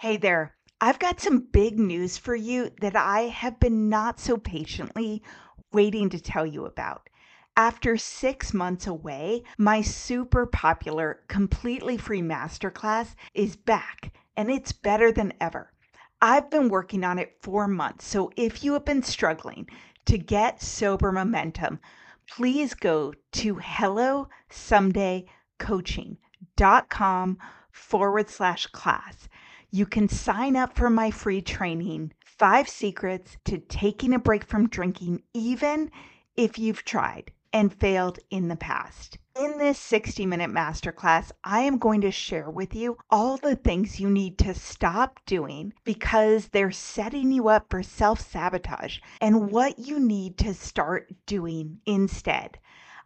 Hey there. I've got some big news for you that I have been not so patiently waiting to tell you about. After six months away, my super popular, completely free masterclass is back and it's better than ever. I've been working on it for months, so if you have been struggling to get sober momentum, please go to hellosomedaycoaching.com forward slash class. You can sign up for my free training, Five Secrets to Taking a Break from Drinking, even if you've tried and failed in the past. In this 60 minute masterclass, I am going to share with you all the things you need to stop doing because they're setting you up for self sabotage and what you need to start doing instead.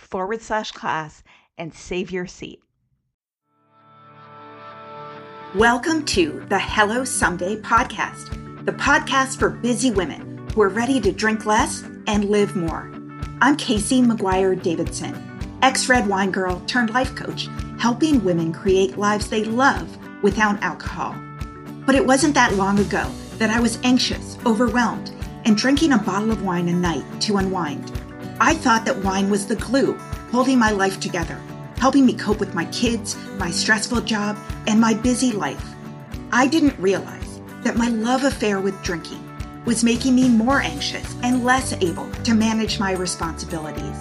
forward slash class and save your seat. Welcome to the Hello Someday podcast, the podcast for busy women who are ready to drink less and live more. I'm Casey McGuire Davidson, ex red wine girl turned life coach, helping women create lives they love without alcohol. But it wasn't that long ago that I was anxious, overwhelmed, and drinking a bottle of wine a night to unwind. I thought that wine was the glue holding my life together, helping me cope with my kids, my stressful job, and my busy life. I didn't realize that my love affair with drinking was making me more anxious and less able to manage my responsibilities.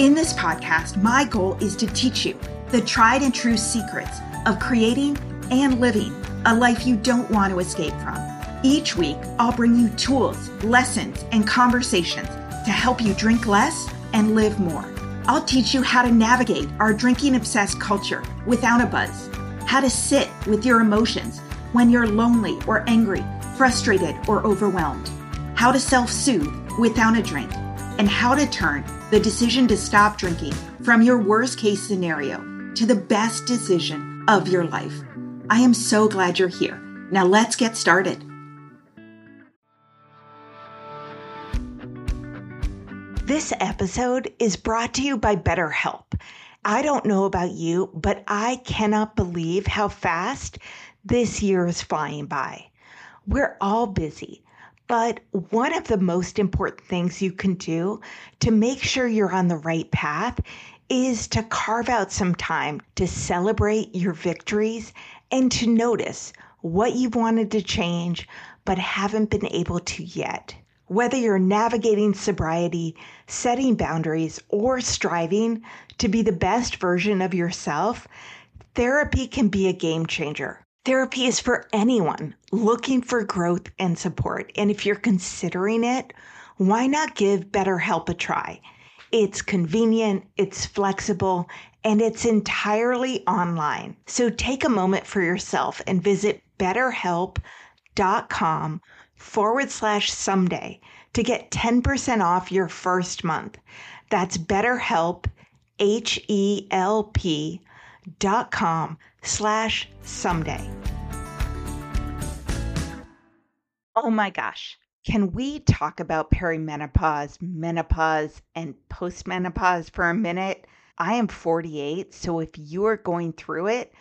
In this podcast, my goal is to teach you the tried and true secrets of creating and living a life you don't want to escape from. Each week, I'll bring you tools, lessons, and conversations to help you drink less and live more. I'll teach you how to navigate our drinking obsessed culture without a buzz, how to sit with your emotions when you're lonely or angry, frustrated or overwhelmed, how to self soothe without a drink, and how to turn the decision to stop drinking from your worst case scenario to the best decision of your life. I am so glad you're here. Now let's get started. This episode is brought to you by BetterHelp. I don't know about you, but I cannot believe how fast this year is flying by. We're all busy, but one of the most important things you can do to make sure you're on the right path is to carve out some time to celebrate your victories and to notice what you've wanted to change but haven't been able to yet. Whether you're navigating sobriety, setting boundaries, or striving to be the best version of yourself, therapy can be a game changer. Therapy is for anyone looking for growth and support. And if you're considering it, why not give BetterHelp a try? It's convenient, it's flexible, and it's entirely online. So take a moment for yourself and visit betterhelp.com forward slash someday to get 10% off your first month. That's BetterHelp, H E L P dot com slash someday. Oh my gosh. Can we talk about perimenopause, menopause, and postmenopause for a minute? I am 48, so if you are going through it,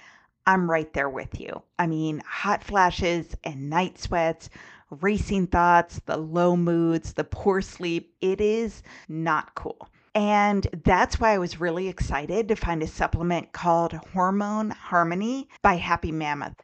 I'm right there with you. I mean, hot flashes and night sweats, racing thoughts, the low moods, the poor sleep. It is not cool. And that's why I was really excited to find a supplement called Hormone Harmony by Happy Mammoth.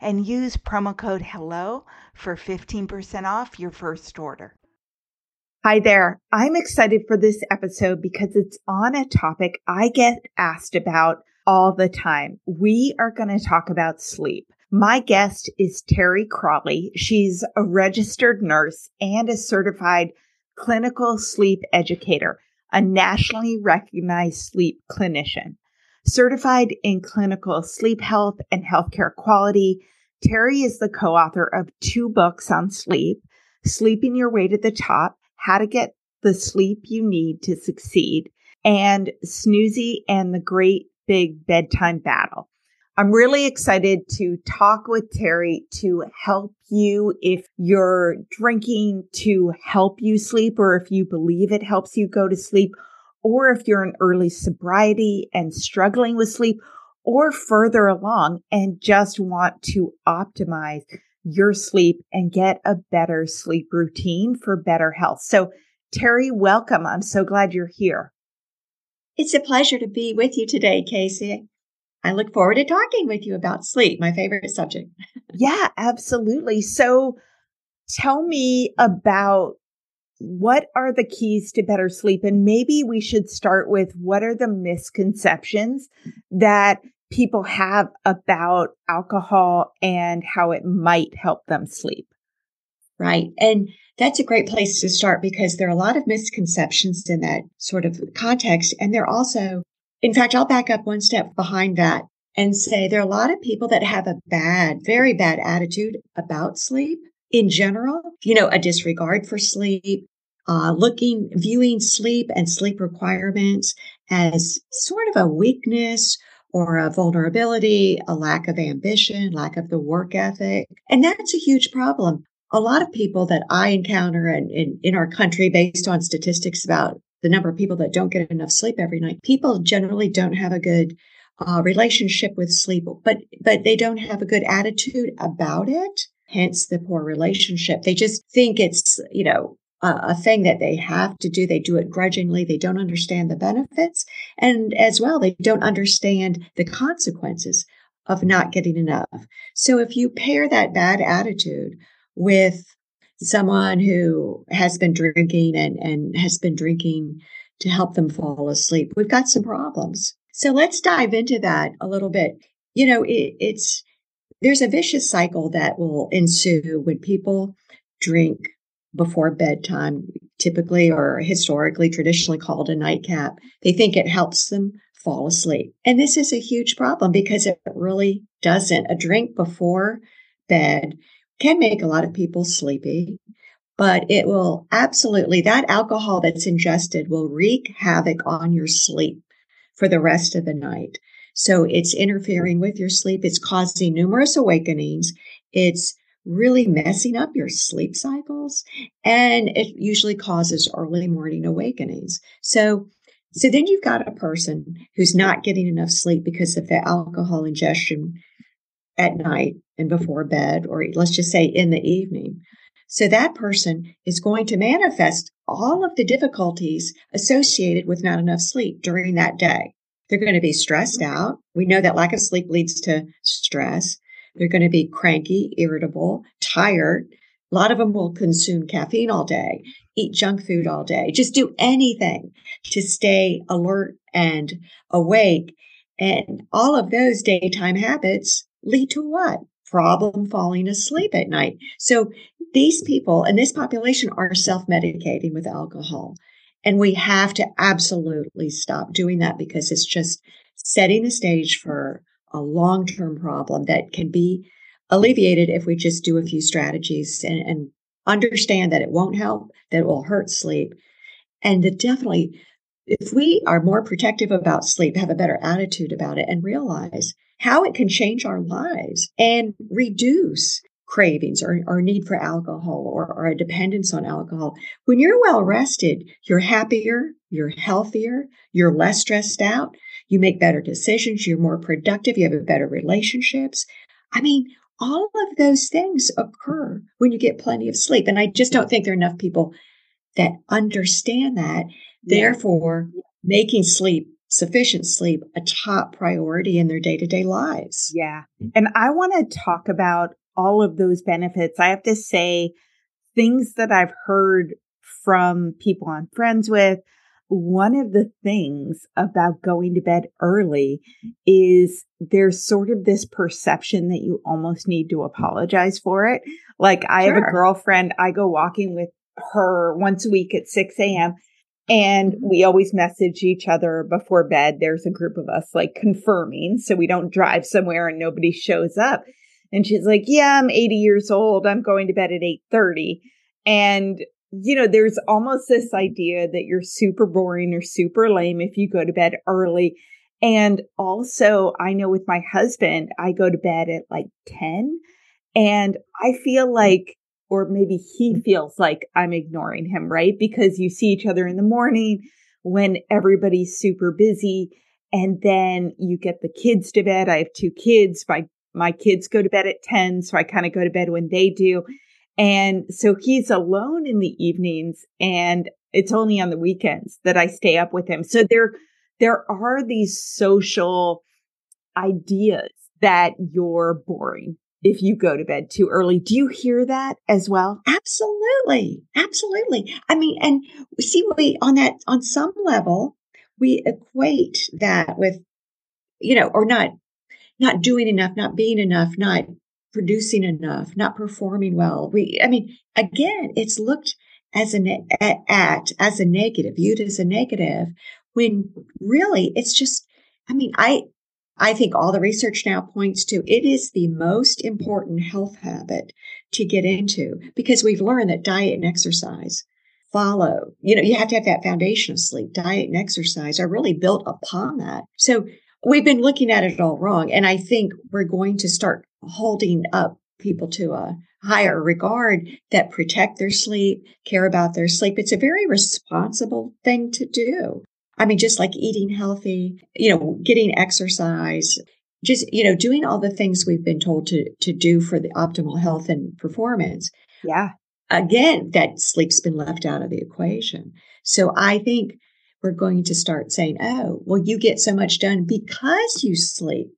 And use promo code HELLO for 15% off your first order. Hi there. I'm excited for this episode because it's on a topic I get asked about all the time. We are going to talk about sleep. My guest is Terry Cralle. She's a registered nurse and a certified clinical sleep educator, a nationally recognized sleep clinician. Certified in clinical sleep health and healthcare quality, Terry is the co author of two books on sleep Sleeping Your Way to the Top how to get the sleep you need to succeed, and Snoozby and the Great Big Bedtime Battle. I'm really excited to talk with Terry to help you if you're drinking to help you sleep or if you believe it helps you go to sleep or if you're in early sobriety and struggling with sleep or further along and just want to optimize your sleep and get a better sleep routine for better health. So, Terry, welcome. I'm so glad you're here. It's a pleasure to be with you today, Casey. I look forward to talking with you about sleep, my favorite subject. yeah, absolutely. So, tell me about what are the keys to better sleep? And maybe we should start with what are the misconceptions that people have about alcohol and how it might help them sleep. Right. And that's a great place to start because there are a lot of misconceptions in that sort of context. And there are also, in fact, I'll back up one step behind that and say there are a lot of people that have a bad, very bad attitude about sleep in general, you know, a disregard for sleep, uh, looking, viewing sleep and sleep requirements as sort of a weakness or a vulnerability, a lack of ambition, lack of the work ethic. And that's a huge problem. A lot of people that I encounter in, in, in our country, based on statistics about the number of people that don't get enough sleep every night, people generally don't have a good uh, relationship with sleep, but but they don't have a good attitude about it. Hence the poor relationship. They just think it's you know a thing that they have to do. They do it grudgingly. They don't understand the benefits. And as well, they don't understand the consequences of not getting enough. So if you pair that bad attitude with someone who has been drinking and, and has been drinking to help them fall asleep, we've got some problems. So let's dive into that a little bit. You know, it, it's, there's a vicious cycle that will ensue when people drink before bedtime, typically or historically, traditionally called a nightcap. They think it helps them fall asleep. And this is a huge problem because it really doesn't. A drink before bed can make a lot of people sleepy, but it will absolutely, that alcohol that's ingested will wreak havoc on your sleep for the rest of the night. So it's interfering with your sleep. It's causing numerous awakenings. It's really messing up your sleep cycles and it usually causes early morning awakenings. So so then you've got a person who's not getting enough sleep because of the alcohol ingestion at night and before bed or let's just say in the evening. So that person is going to manifest all of the difficulties associated with not enough sleep during that day. They're going to be stressed out. We know that lack of sleep leads to stress. They're going to be cranky, irritable, tired. A lot of them will consume caffeine all day, eat junk food all day, just do anything to stay alert and awake. And all of those daytime habits lead to what? Problem falling asleep at night. So these people and this population are self medicating with alcohol. And we have to absolutely stop doing that because it's just setting the stage for a long term problem that can be alleviated if we just do a few strategies and, and understand that it won't help, that it will hurt sleep. And that definitely, if we are more protective about sleep, have a better attitude about it, and realize how it can change our lives and reduce cravings or, or need for alcohol or, or a dependence on alcohol. When you're well rested, you're happier, you're healthier, you're less stressed out, you make better decisions, you're more productive, you have better relationships. I mean, all of those things occur when you get plenty of sleep. And I just don't think there are enough people that understand that. Yeah. Therefore, making sleep, sufficient sleep, a top priority in their day to day lives. Yeah. And I want to talk about all of those benefits. I have to say, things that I've heard from people I'm friends with, one of the things about going to bed early is there's sort of this perception that you almost need to apologize for it. Like I sure. have a girlfriend, I go walking with her once a week at 6 a.m. And mm-hmm. we always message each other before bed. There's a group of us like confirming so we don't drive somewhere and nobody shows up. And she's like, yeah, I'm 80 years old. I'm going to bed at 830. And, you know, there's almost this idea that you're super boring or super lame if you go to bed early. And also I know with my husband, I go to bed at like 10 and I feel like, or maybe he feels like I'm ignoring him, right? Because you see each other in the morning when everybody's super busy and then you get the kids to bed. I have two kids. My my kids go to bed at 10, so I kind of go to bed when they do. And so he's alone in the evenings and it's only on the weekends that I stay up with him. So there, there are these social ideas that you're boring if you go to bed too early. Do you hear that as well? Absolutely. Absolutely. I mean, and see, we on that, on some level, we equate that with, you know, or not not doing enough, not being enough, not producing enough, not performing well. We, I mean, again, it's looked as an at, at as a negative, viewed as a negative, when really it's just. I mean, I I think all the research now points to it is the most important health habit to get into because we've learned that diet and exercise follow. You know, you have to have that foundation of sleep. Diet and exercise are really built upon that. So we've been looking at it all wrong. And I think we're going to start holding up people to a higher regard that protect their sleep, care about their sleep. It's a very responsible thing to do. I mean, just like eating healthy, you know, getting exercise, just, you know, doing all the things we've been told to, to do for the optimal health and performance. Yeah. Again, that sleep's been left out of the equation. So I think we're going to start saying, oh, well, you get so much done because you sleep,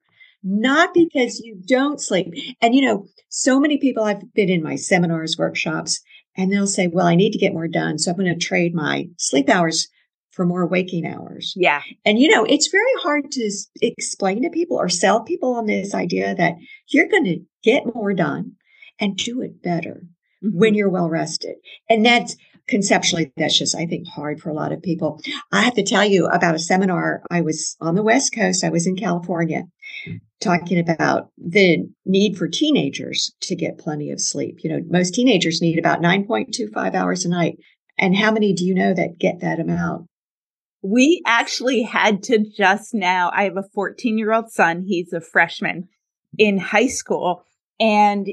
not because you don't sleep. And, you know, so many people I've been in my seminars, workshops, and they'll say, well, I need to get more done. So I'm going to trade my sleep hours for more waking hours. Yeah. And, you know, it's very hard to explain to people or sell people on this idea that you're going to get more done and do it better mm-hmm. when you're well rested. And that's, conceptually, that's just, I think, hard for a lot of people. I have to tell you about a seminar. I was on the West Coast. I was in California talking about the need for teenagers to get plenty of sleep. You know, most teenagers need about 9.25 hours a night. And how many do you know that get that amount? We actually had to just now, I have a 14 year old son. He's a freshman in high school. And,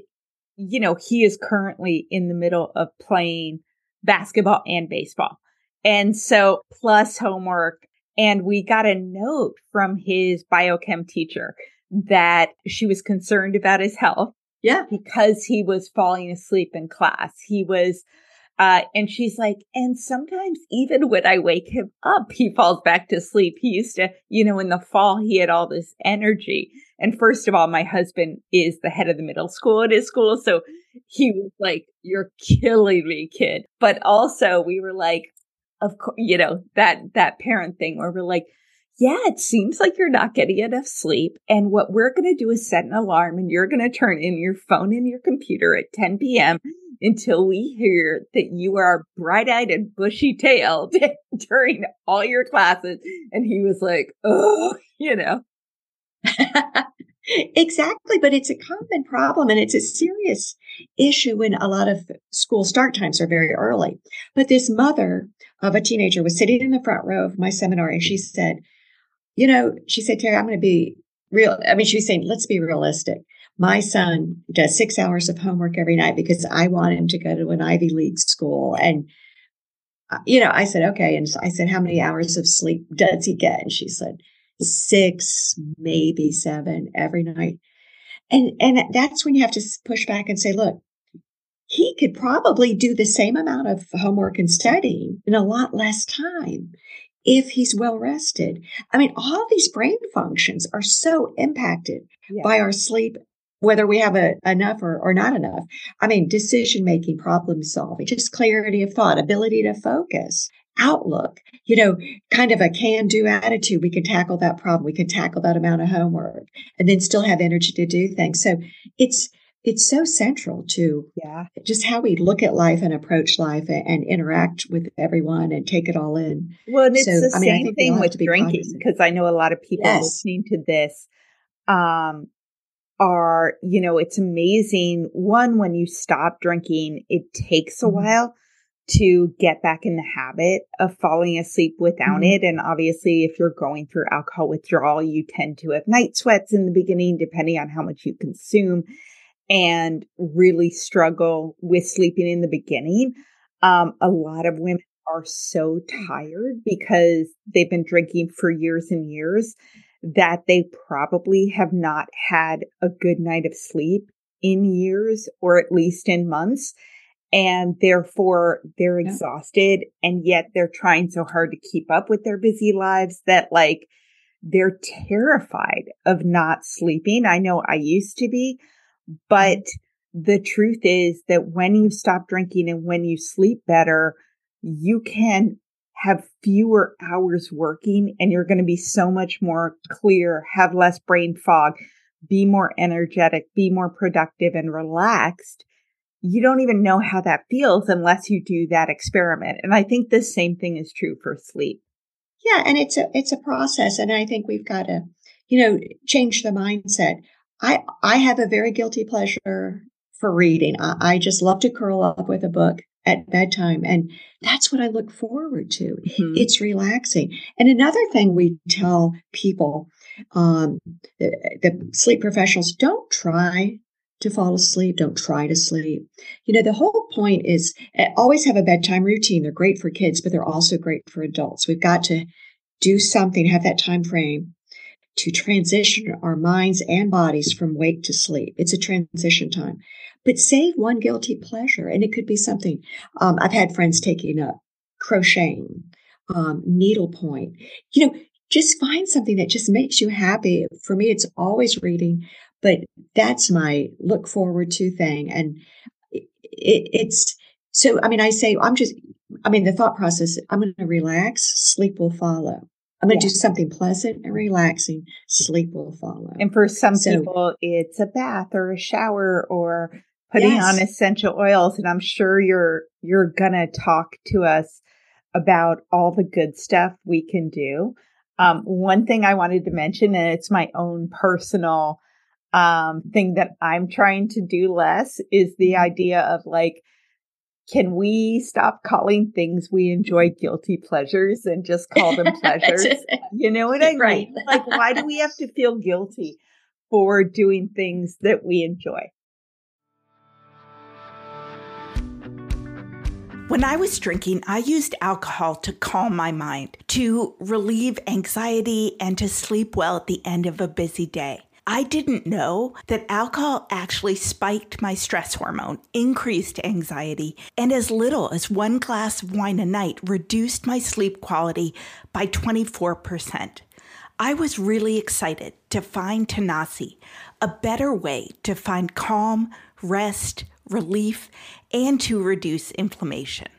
you know, he is currently in the middle of playing basketball and baseball. And so plus homework. And we got a note from his biochem teacher that she was concerned about his health. Yeah. Because he was falling asleep in class. He was, uh, and she's like, and sometimes even when I wake him up, he falls back to sleep. He used to, you know, in the fall, he had all this energy. And first of all, my husband is the head of the middle school at his school. So he was like, you're killing me, kid. But also we were like, of course, you know, that, that parent thing where we're like, yeah, it seems like you're not getting enough sleep. And what we're going to do is set an alarm and you're going to turn in your phone and your computer at 10 p.m. until we hear that you are bright eyed and bushy tailed during all your classes. And he was like, oh, you know. exactly. But it's a common problem and it's a serious issue when a lot of school start times are very early. But this mother of a teenager was sitting in the front row of my seminar and she said, you know, she said, Terry, I'm going to be real. I mean, she was saying, let's be realistic. my son does six hours of homework every night because I want him to go to an Ivy League school. And, uh, you know, I said, okay. And I said, how many hours of sleep does he get? And she said, six, maybe seven every night. And, and that's when you have to push back and say, look, he could probably do the same amount of homework and studying in a lot less time if he's well rested. I mean, all these brain functions are so impacted yeah. by our sleep, whether we have a, enough or, or not enough. I mean, decision making, problem solving, just clarity of thought, ability to focus, outlook, you know, kind of a can do attitude. We can tackle that problem. We can tackle that amount of homework and then still have energy to do things. So it's, it's so central to yeah just how we look at life and approach life and, and interact with everyone and take it all in. Well, and it's so, the I mean, same thing with drinking because I know a lot of people yes. listening to this um, are, you know, it's amazing. One, when you stop drinking, it takes a mm-hmm. while to get back in the habit of falling asleep without mm-hmm. it. And obviously, if you're going through alcohol withdrawal, you tend to have night sweats in the beginning, depending on how much you consume and really struggle with sleeping in the beginning. Um, a lot of women are so tired because they've been drinking for years and years that they probably have not had a good night of sleep in years or at least in months. And therefore they're yeah. exhausted and yet they're trying so hard to keep up with their busy lives that like they're terrified of not sleeping. I know I used to be. Mm-hmm. But the truth is that when you stop drinking and when you sleep better, you can have fewer hours working and you're going to be so much more clear, have less brain fog, be more energetic, be more productive and relaxed. You don't even know how that feels unless you do that experiment. And I think the same thing is true for sleep. Yeah, and it's a it's a process and I think we've got to you know change the mindset. I, I have a very guilty pleasure for reading. I, I just love to curl up with a book at bedtime. And that's what I look forward to. Mm-hmm. It's relaxing. And another thing we tell people, um, the, the sleep professionals, don't try to fall asleep. Don't try to sleep. You know, the whole point is eh, always have a bedtime routine. They're great for kids, but they're also great for adults. We've got to do something, have that time frame to transition our minds and bodies from wake to sleep. It's a transition time. But save one guilty pleasure, and it could be something. Um, I've had friends taking up crocheting, um, needlepoint. You know, just find something that just makes you happy. For me, it's always reading, but that's my look forward to thing. And it, it, it's so, I mean, I say, I'm just, I mean, the thought process, I'm going to relax, sleep will follow. I'm going to yeah. do something pleasant and relaxing. Sleep will follow. And for some so, people, it's a bath or a shower or putting yes. on essential oils. And I'm sure you're, you're going to talk to us about all the good stuff we can do. Um, one thing I wanted to mention, and it's my own personal um, thing that I'm trying to do less, is the mm-hmm. idea of like can we stop calling things we enjoy guilty pleasures and just call them pleasures? you know what I mean? Right. like, why do we have to feel guilty for doing things that we enjoy? When I was drinking, I used alcohol to calm my mind, to relieve anxiety, and to sleep well at the end of a busy day. I didn't know that alcohol actually spiked my stress hormone, increased anxiety, and as little as one glass of wine a night reduced my sleep quality by 24%. I was really excited to find Tanasi, a better way to find calm, rest, relief, and to reduce inflammation.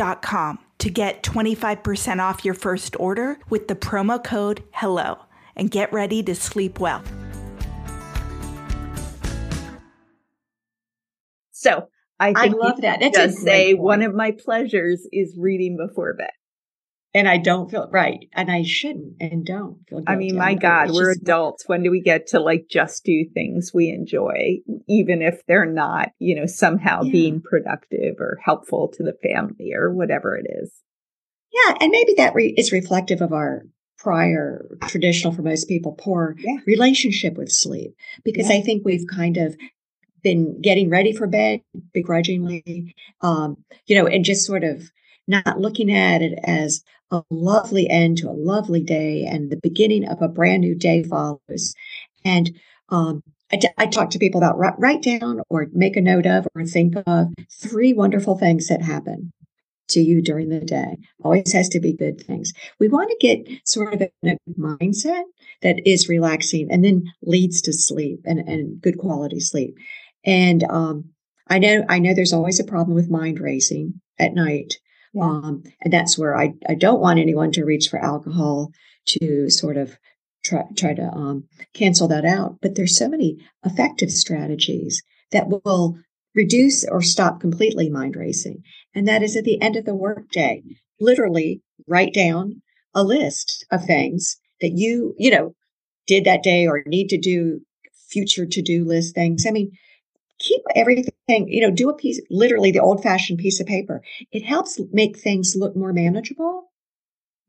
dot com to get 25% off your first order with the promo code HELLO and get ready to sleep well. So I, I love that. That's just say point. one of my pleasures is reading before bed and I don't feel right, and I shouldn't, and don't feel. Good. I mean, my God, we're adults. When do we get to like just do things we enjoy, even if they're not, you know, somehow yeah. being productive or helpful to the family or whatever it is? Yeah, and maybe that re- is reflective of our prior traditional for most people poor yeah. relationship with sleep because yeah. I think we've kind of been getting ready for bed begrudgingly, um, you know, and just sort of not looking at it as a lovely end to a lovely day and the beginning of a brand new day follows. And um, I, t- I talk to people about write, down or make a note of or think of three wonderful things that happen to you during the day. Always has to be good things. We want to get sort of a mindset that is relaxing and then leads to sleep and, and good quality sleep. And um, I know I know there's always a problem with mind racing at night. Yeah. Um, and that's where I, I don't want anyone to reach for alcohol to sort of try, try to um, cancel that out. But there's so many effective strategies that will reduce or stop completely mind racing. And that is at the end of the workday, literally write down a list of things that you, you know, did that day or need to do future to do list things. I mean, keep everything, you know, do a piece, literally the old fashioned piece of paper. It helps make things look more manageable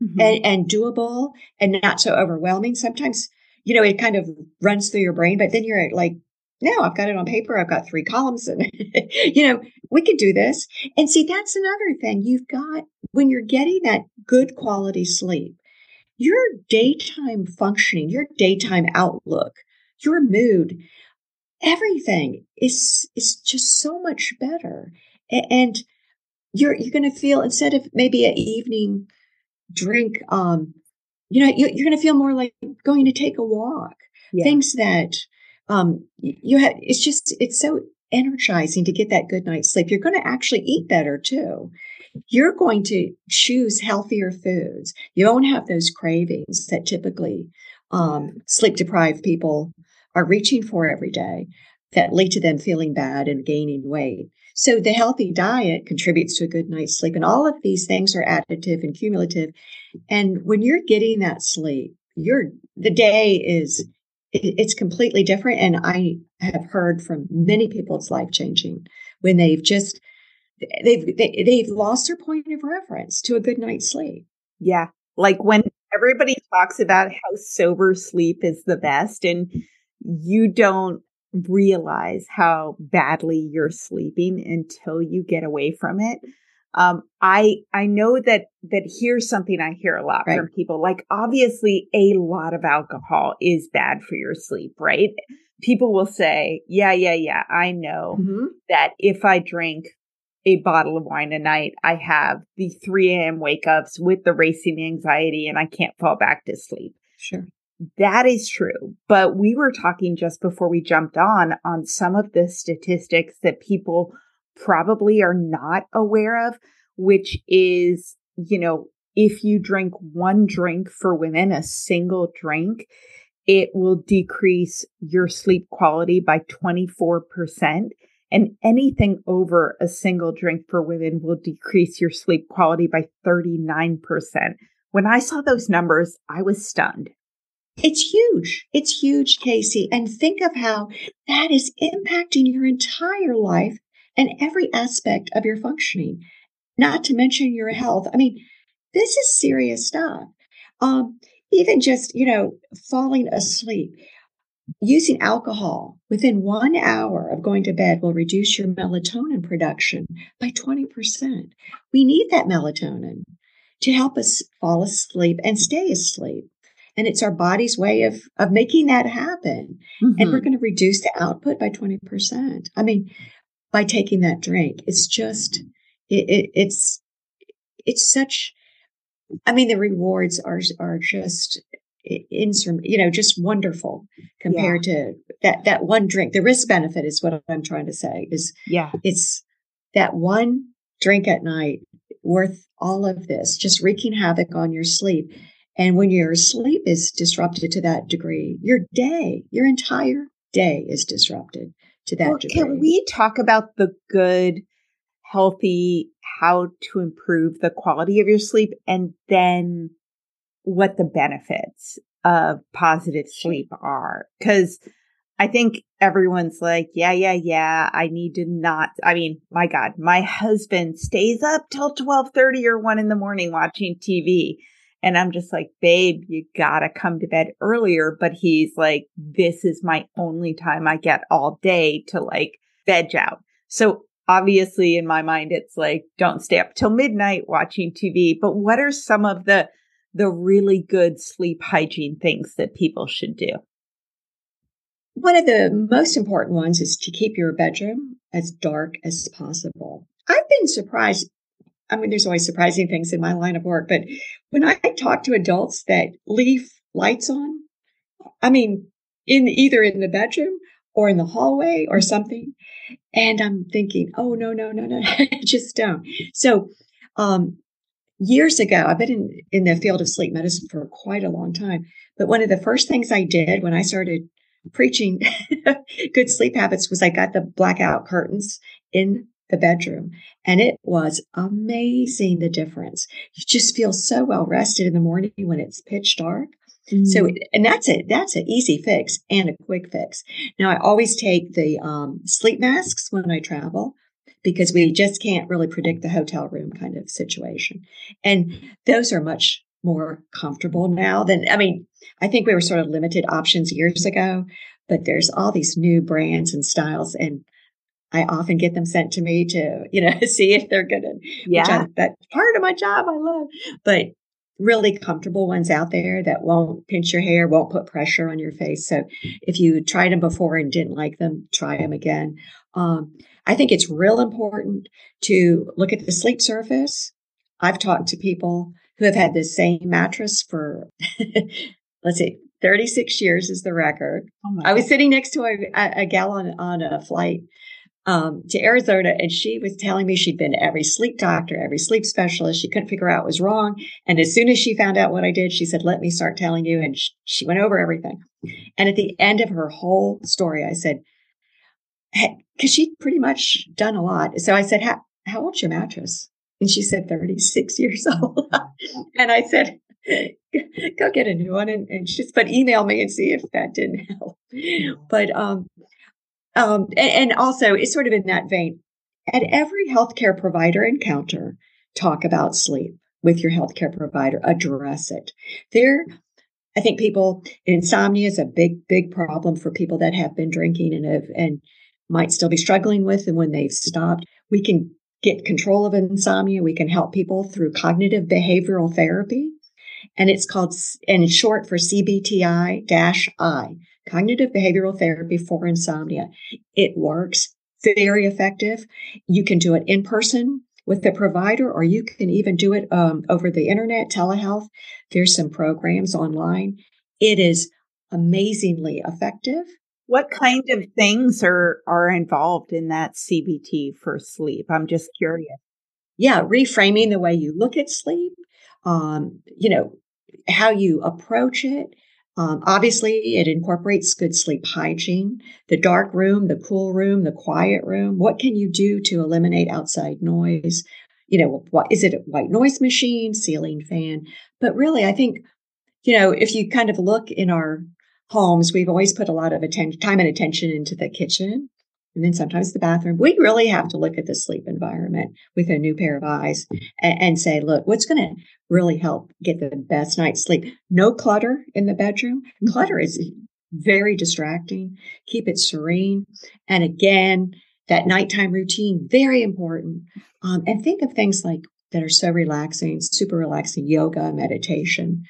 mm-hmm. and, and doable and not so overwhelming. Sometimes, you know, it kind of runs through your brain, but then you're like, no, I've got it on paper. I've got three columns and, you know, we could do this. And see, that's another thing you've got when you're getting that good quality sleep, your daytime functioning, your daytime outlook, your mood everything is is just so much better. And you're you're going to feel instead of maybe an evening drink um you know you're, you're going to feel more like going to take a walk. Yeah. things that um you have it's just it's so energizing to get that good night's sleep. You're going to actually eat better too. You're going to choose healthier foods. You won't have those cravings that typically um, sleep deprived people are reaching for every day that lead to them feeling bad and gaining weight. So the healthy diet contributes to a good night's sleep. And all of these things are additive and cumulative. And when you're getting that sleep, you're the day is it's completely different. And I have heard from many people it's life changing when they've just they've they, have they have lost their point of reference to a good night's sleep. Yeah. Like when everybody talks about how sober sleep is the best and you don't realize how badly you're sleeping until you get away from it. Um, I I know that that here's something I hear a lot right. from people. Like obviously, a lot of alcohol is bad for your sleep, right? People will say, "Yeah, yeah, yeah, I know mm-hmm. that if I drink a bottle of wine a night, I have the 3 a.m. wake ups with the racing anxiety, and I can't fall back to sleep." Sure. That is true. But we were talking just before we jumped on on some of the statistics that people probably are not aware of, which is, you know, if you drink one drink for women, a single drink, it will decrease your sleep quality by 24%. And anything over a single drink for women will decrease your sleep quality by 39%. When I saw those numbers, I was stunned. It's huge. It's huge, Casey. And think of how that is impacting your entire life and every aspect of your functioning, not to mention your health. I mean, this is serious stuff. Um, even just, you know, falling asleep, using alcohol within one hour of going to bed will reduce your melatonin production by 20%. We need that melatonin to help us fall asleep and stay asleep and it's our body's way of of making that happen mm-hmm. and we're mm-hmm. going to reduce the output by 20% i mean by taking that drink it's just it, it, it's it's such i mean the rewards are are just insur- you know just wonderful compared yeah. to that that one drink. The risk benefit is what I'm trying to say. Is yeah, it's that one drink at night worth all of this, just wreaking havoc on your sleep. And when your sleep is disrupted to that degree, your day, your entire day is disrupted to that well, degree. Can we talk about the good, healthy, how to improve the quality of your sleep and then what the benefits of positive sleep are? Because I think everyone's like, yeah, yeah, yeah. I need to not. I mean, my God, my husband stays up till twelve thirty or one in the morning watching TV, and I'm just like, babe, you gotta come to bed earlier. But he's like, this is my only time I get all day to like veg out. So obviously, in my mind, it's like, don't stay up till midnight watching TV. But what are some of the the really good sleep hygiene things that people should do? One of the most important ones is to keep your bedroom as dark as possible. I've been surprised. I mean, there's always surprising things in my line of work, but when I talk to adults that leave lights on, I mean, in either in the bedroom or in the hallway or something, and I'm thinking, oh no, no, no, no, just don't. So, um, years ago, I've been in, in the field of sleep medicine for quite a long time. But one of the first things I did when I started preaching good sleep habits was I got the blackout curtains in the bedroom and it was amazing the difference. You just feel so well rested in the morning when it's pitch dark. Mm. So, and that's it. That's an easy fix and a quick fix. Now, I always take the um, sleep masks when I travel because we just can't really predict the hotel room kind of situation. And those are much more comfortable now than, I mean, I think we were sort of limited options years ago, but there's all these new brands and styles and I often get them sent to me to, you know, see if they're good. Yeah. I, that's part of my job. I love, but really comfortable ones out there that won't pinch your hair, won't put pressure on your face. So if you tried them before and didn't like them, try them again. Um, I think it's real important to look at the sleep surface. I've talked to people who have had the same mattress for, let's see, 36 years is the record. Oh I was sitting next to a, a, a gal on, on a flight um, to Arizona, and she was telling me she'd been to every sleep doctor, every sleep specialist. She couldn't figure out what was wrong. And as soon as she found out what I did, she said, "Let me start telling you." And she, she went over everything. And at the end of her whole story, I said, "Because she'd pretty much done a lot." So I said, "How, how old's your mattress?" And she said, 36 years old. and I said, go get a new one and, and just, but email me and see if that didn't help. But, um, um, and, and also it's sort of in that vein. At every healthcare provider encounter, talk about sleep with your healthcare provider, address it. There, I think people, insomnia is a big, big problem for people that have been drinking and have, and might still be struggling with. And when they've stopped, we can get control of insomnia. We can help people through cognitive behavioral therapy. And it's called, in short for CBTI dash I, cognitive behavioral therapy for insomnia. It works very effective. You can do it in person with the provider, or you can even do it um, over the internet, telehealth. There's some programs online. It is amazingly effective. What kind of things are are involved in that CBT for sleep? I'm just curious. Yeah, reframing the way you look at sleep, um, you know, how you approach it. Um, obviously, it incorporates good sleep hygiene, the dark room, the cool room, the quiet room. What can you do to eliminate outside noise? You know, what is it? A white noise machine, ceiling fan? But really, I think, you know, if you kind of look in our homes, we've always put a lot of attention, time and attention into the kitchen and then sometimes the bathroom. We really have to look at the sleep environment with a new pair of eyes and, and say, look, what's going to really help get the best night's sleep? No clutter in the bedroom. Mm-hmm. Clutter is very distracting. Keep it serene. And again, that nighttime routine, very important. Um, and think of things like that are so relaxing, super relaxing yoga, meditation.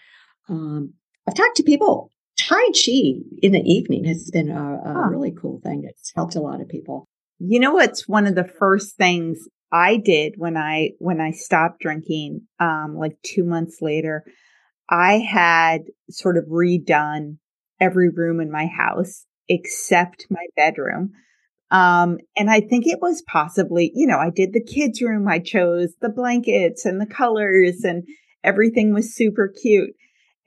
Um, I've talked to people Tai Chi in the evening has been a, a huh. really cool thing. It's helped a lot of people. You know what's one of the first things I did when I when I stopped drinking, um, like two months later, I had sort of redone every room in my house except my bedroom. Um, and I think it was possibly, you know, I did the kids' room. I chose the blankets and the colors and everything was super cute.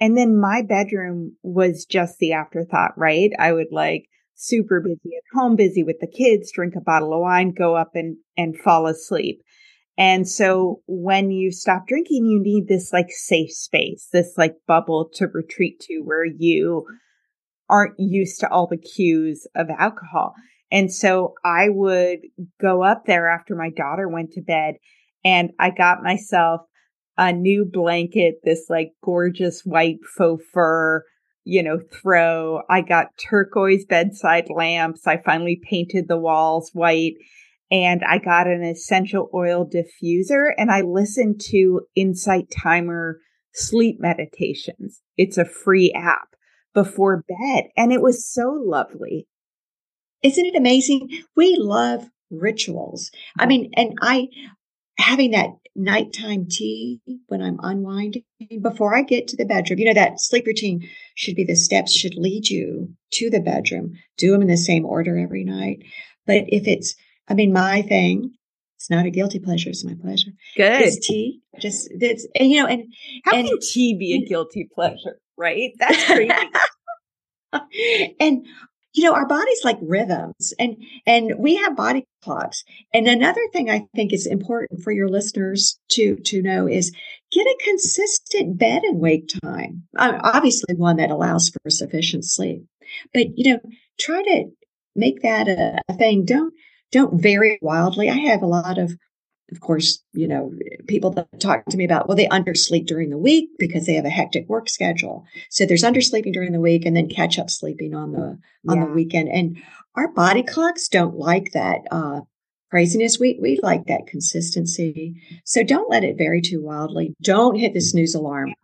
And then my bedroom was just the afterthought, right? I would like super busy at home, busy with the kids, drink a bottle of wine, go up and, and fall asleep. And so when you stop drinking, you need this like safe space, this like bubble to retreat to where you aren't used to all the cues of alcohol. And so I would go up there after my daughter went to bed and I got myself a new blanket, this like gorgeous white faux fur, you know, throw. I got turquoise bedside lamps. I finally painted the walls white and I got an essential oil diffuser and I listened to Insight Timer sleep meditations. It's a free app before bed and it was so lovely. Isn't it amazing? We love rituals. I mean, and I having that nighttime tea when I'm unwinding before I get to the bedroom. You know, that sleep routine should be the steps should lead you to the bedroom. Do them in the same order every night. But if it's, I mean, my thing, it's not a guilty pleasure. It's my pleasure. Good. It's tea. Just, it's, and, you know, and how and, can tea be a guilty pleasure? Right? That's crazy. and you know, our body's like rhythms and, and we have body clocks. And another thing I think is important for your listeners to, to know is get a consistent bed and wake time. Uh, obviously one that allows for sufficient sleep, but you know, try to make that a, a thing. Don't, don't vary wildly. I have a lot of of course, you know, people that talk to me about, well, they undersleep during the week because they have a hectic work schedule. So there's undersleeping during the week and then catch up sleeping on the, on yeah. the weekend. And our body clocks don't like that, uh, craziness. We, we like that consistency. So don't let it vary too wildly. Don't hit the snooze alarm.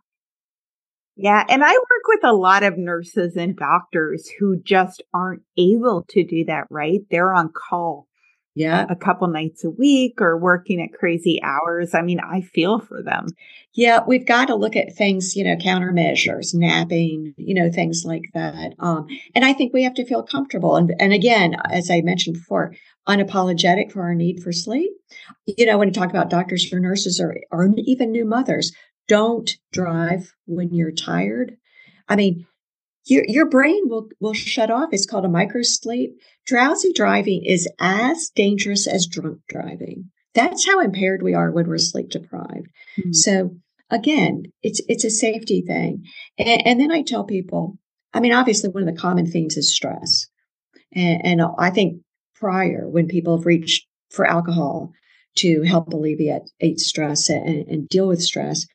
Yeah. And I work with a lot of nurses and doctors who just aren't able to do that, right? They're on call yeah. a couple nights a week or working at crazy hours. I mean i feel for them. Yeah we've got to look at things you know countermeasures napping you know things like that um, and i think we have to feel comfortable and, and again as i mentioned before unapologetic for our need for sleep. You know when you talk about doctors or nurses or, or even new mothers don't drive when you're tired. I mean your, your brain will, will shut off. It's called a microsleep. Drowsy driving is as dangerous as drunk driving. That's how impaired we are when we're sleep deprived. Mm-hmm. So again, it's, it's a safety thing. And, and, then I tell people, I mean, obviously one of the common things is stress. And, and I think prior when people have reached for alcohol to help alleviate stress and, and deal with stress,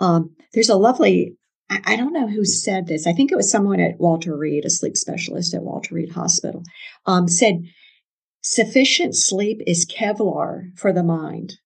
um, there's a lovely I don't know who said this. I think it was someone at Walter Reed, a sleep specialist at Walter Reed Hospital, um, said sufficient sleep is Kevlar for the mind.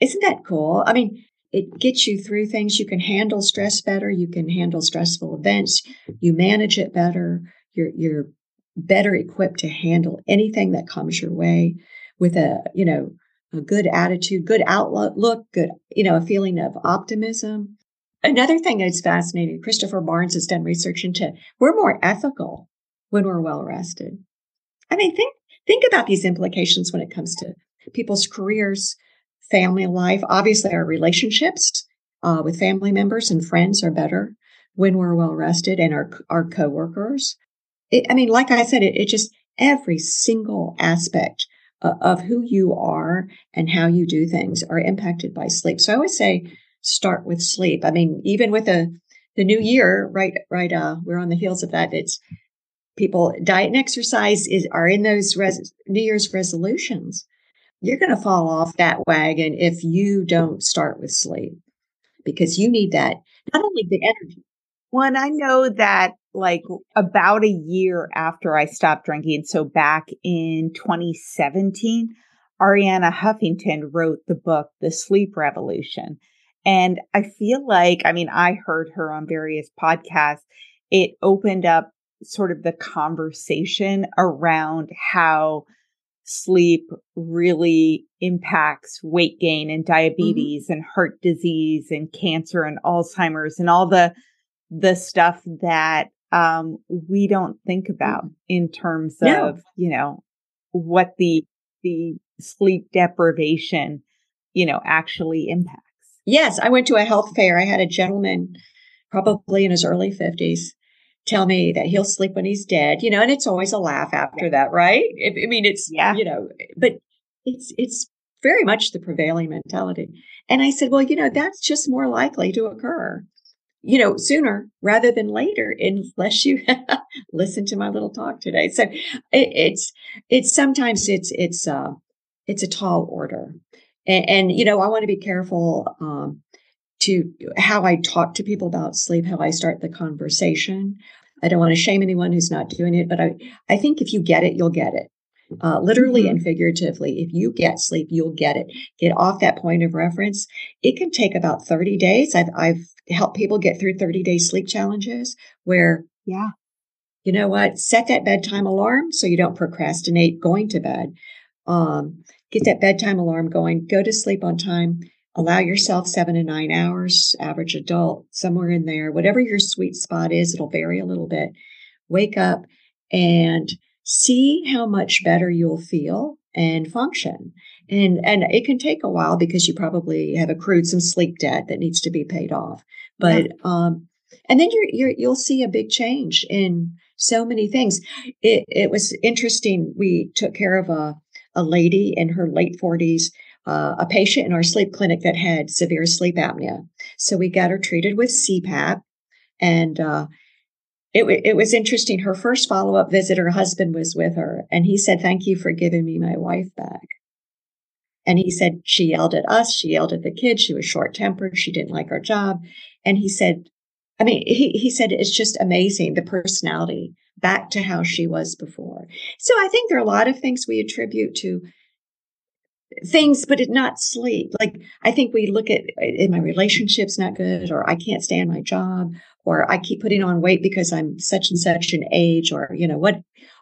Isn't that cool? I mean, it gets you through things. You can handle stress better. You can handle stressful events. You manage it better. You're, you're better equipped to handle anything that comes your way with a, you know, a good attitude, good outlook, good, you know, a feeling of optimism. Another thing that's fascinating, Christopher Barnes has done research into we're more ethical when we're well rested. I mean, think think about these implications when it comes to people's careers, family life. Obviously, our relationships uh, with family members and friends are better when we're well rested, and our our coworkers. It, I mean, like I said, it, it just every single aspect of who you are and how you do things are impacted by sleep. So I always say start with sleep. I mean, even with the the new year, right? Right. Uh, we're on the heels of that. It's people diet and exercise is are in those res- New Year's resolutions. You're going to fall off that wagon if you don't start with sleep because you need that not only the energy. Well, I know that like about a year after I stopped drinking, so back in 2017, Arianna Huffington wrote the book, The Sleep Revolution. And I feel like, I mean, I heard her on various podcasts. It opened up sort of the conversation around how sleep really impacts weight gain and mm-hmm. diabetes mm-hmm. and heart disease and cancer and Alzheimer's and all the the stuff that um, we don't think about in terms of, you know, what the, the sleep deprivation, you know, actually impacts. Yes. I went to a health fair. I had a gentleman probably in his early fifties tell me that he'll sleep when he's dead, you know, and it's always a laugh after that, right? I mean, it's, yeah. you know, but it's, it's very much the prevailing mentality. And I said, well, you know, that's just more likely to occur, you know, sooner rather than later, unless you listen to my little talk today. So it, it's, it's sometimes it's, it's, uh, it's a tall order. And, and you know, I want to be careful, um, to how I talk to people about sleep, how I start the conversation. I don't want to shame anyone who's not doing it, but I, I think if you get it, you'll get it. Uh, literally mm-hmm. and figuratively, if you get sleep, you'll get it. Get off that point of reference. It can take about 30 days. I've, I've helped people get through 30 day sleep challenges where, yeah, you know what? Set that bedtime alarm so you don't procrastinate going to bed. Um, get that bedtime alarm going, go to sleep on time, allow yourself seven to nine hours, average adult, somewhere in there, whatever your sweet spot is, it'll vary a little bit. Wake up and see how much better you'll feel and function. And and it can take a while because you probably have accrued some sleep debt that needs to be paid off. But yeah. um and then you're, you're you'll see a big change in so many things. It it was interesting. We took care of a a lady in her late 40s uh, a patient in our sleep clinic that had severe sleep apnea. So we got her treated with CPAP. And uh, it, it was interesting. Her first follow up visit, her husband was with her, and he said, Thank you for giving me my wife back. And he said, She yelled at us. She yelled at the kids. She was short tempered. She didn't like our job. And he said, I mean, he, he said, It's just amazing the personality back to how she was before. So I think there are a lot of things we attribute to things, but it not sleep. Like I think we look at my relationship's not good, or I can't stand my job, or I keep putting on weight because I'm such and such an age, or you know what,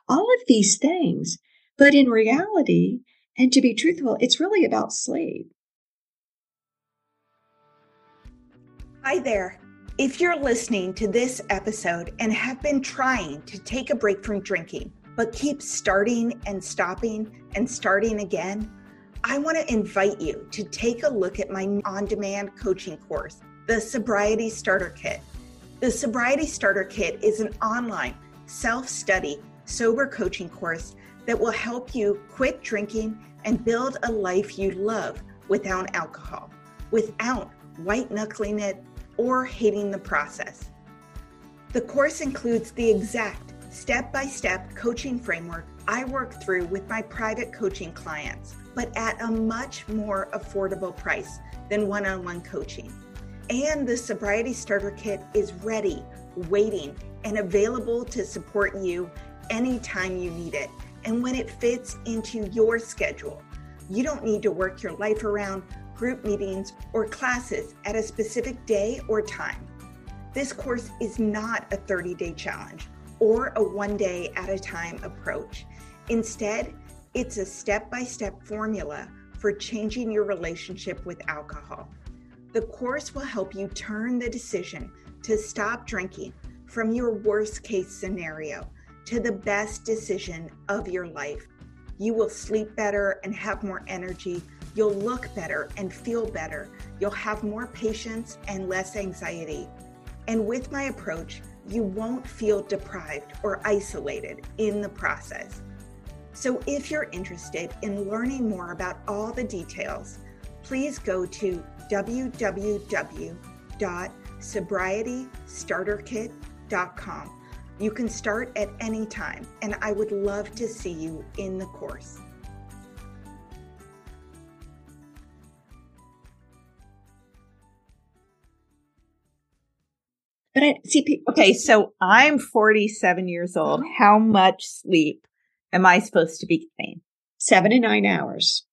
all of these things. But in reality, and to be truthful, it's really about sleep. Hi there. If you're listening to this episode and have been trying to take a break from drinking, but keep starting and stopping and starting again, I want to invite you to take a look at my on demand coaching course, the Sobriety Starter Kit. The Sobriety Starter Kit is an online self study sober coaching course that will help you quit drinking and build a life you love without alcohol, without white knuckling it or hating the process. The course includes the exact step by step coaching framework I work through with my private coaching clients but at a much more affordable price than one on one coaching. And the Sobriety Starter Kit is ready, waiting, and available to support you anytime you need it and when it fits into your schedule. You don't need to work your life around group meetings or classes at a specific day or time. This course is not a 30 day challenge or a one day at a time approach. Instead, it's a step by step formula for changing your relationship with alcohol. The course will help you turn the decision to stop drinking from your worst case scenario to the best decision of your life. You will sleep better and have more energy. You'll look better and feel better. You'll have more patience and less anxiety. And with my approach, you won't feel deprived or isolated in the process. So if you're interested in learning more about all the details, please go to www.sobrietystarterkit.com. You can start at any time, and I would love to see you in the course. But I see. Okay, so I'm 47 years old. Oh. How much sleep am I supposed to be getting? Seven to nine hours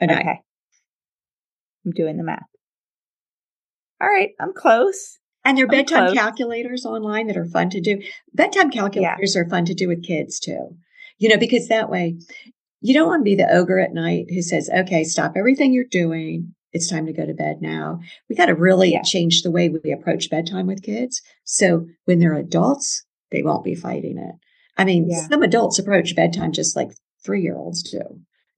a night. Okay. I'm doing the math. All right, I'm close. And there are bedtime close. calculators online that are fun to do. Bedtime calculators yeah. are fun to do with kids too. You know, because that way you don't want to be the ogre at night who says, okay, stop everything you're doing. It's time to go to bed now. We got to really yeah. change the way we approach bedtime with kids. So when they're adults, they won't be fighting it. I mean, Yeah. some adults approach bedtime just like three year olds do.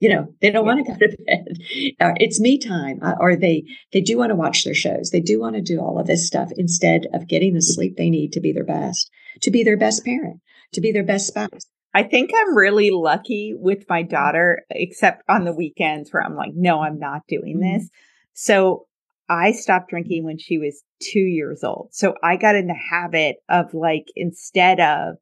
You know, they don't want to go to bed. It's me time, uh, or they they do want to watch their shows. They do want to do all of this stuff instead of getting the sleep they need to be their best, to be their best parent, to be their best spouse. I think I'm really lucky with my daughter, except on the weekends where I'm like, no, I'm not doing Mhm. this. So I stopped drinking when she was two years old. So I got in the habit of like, instead of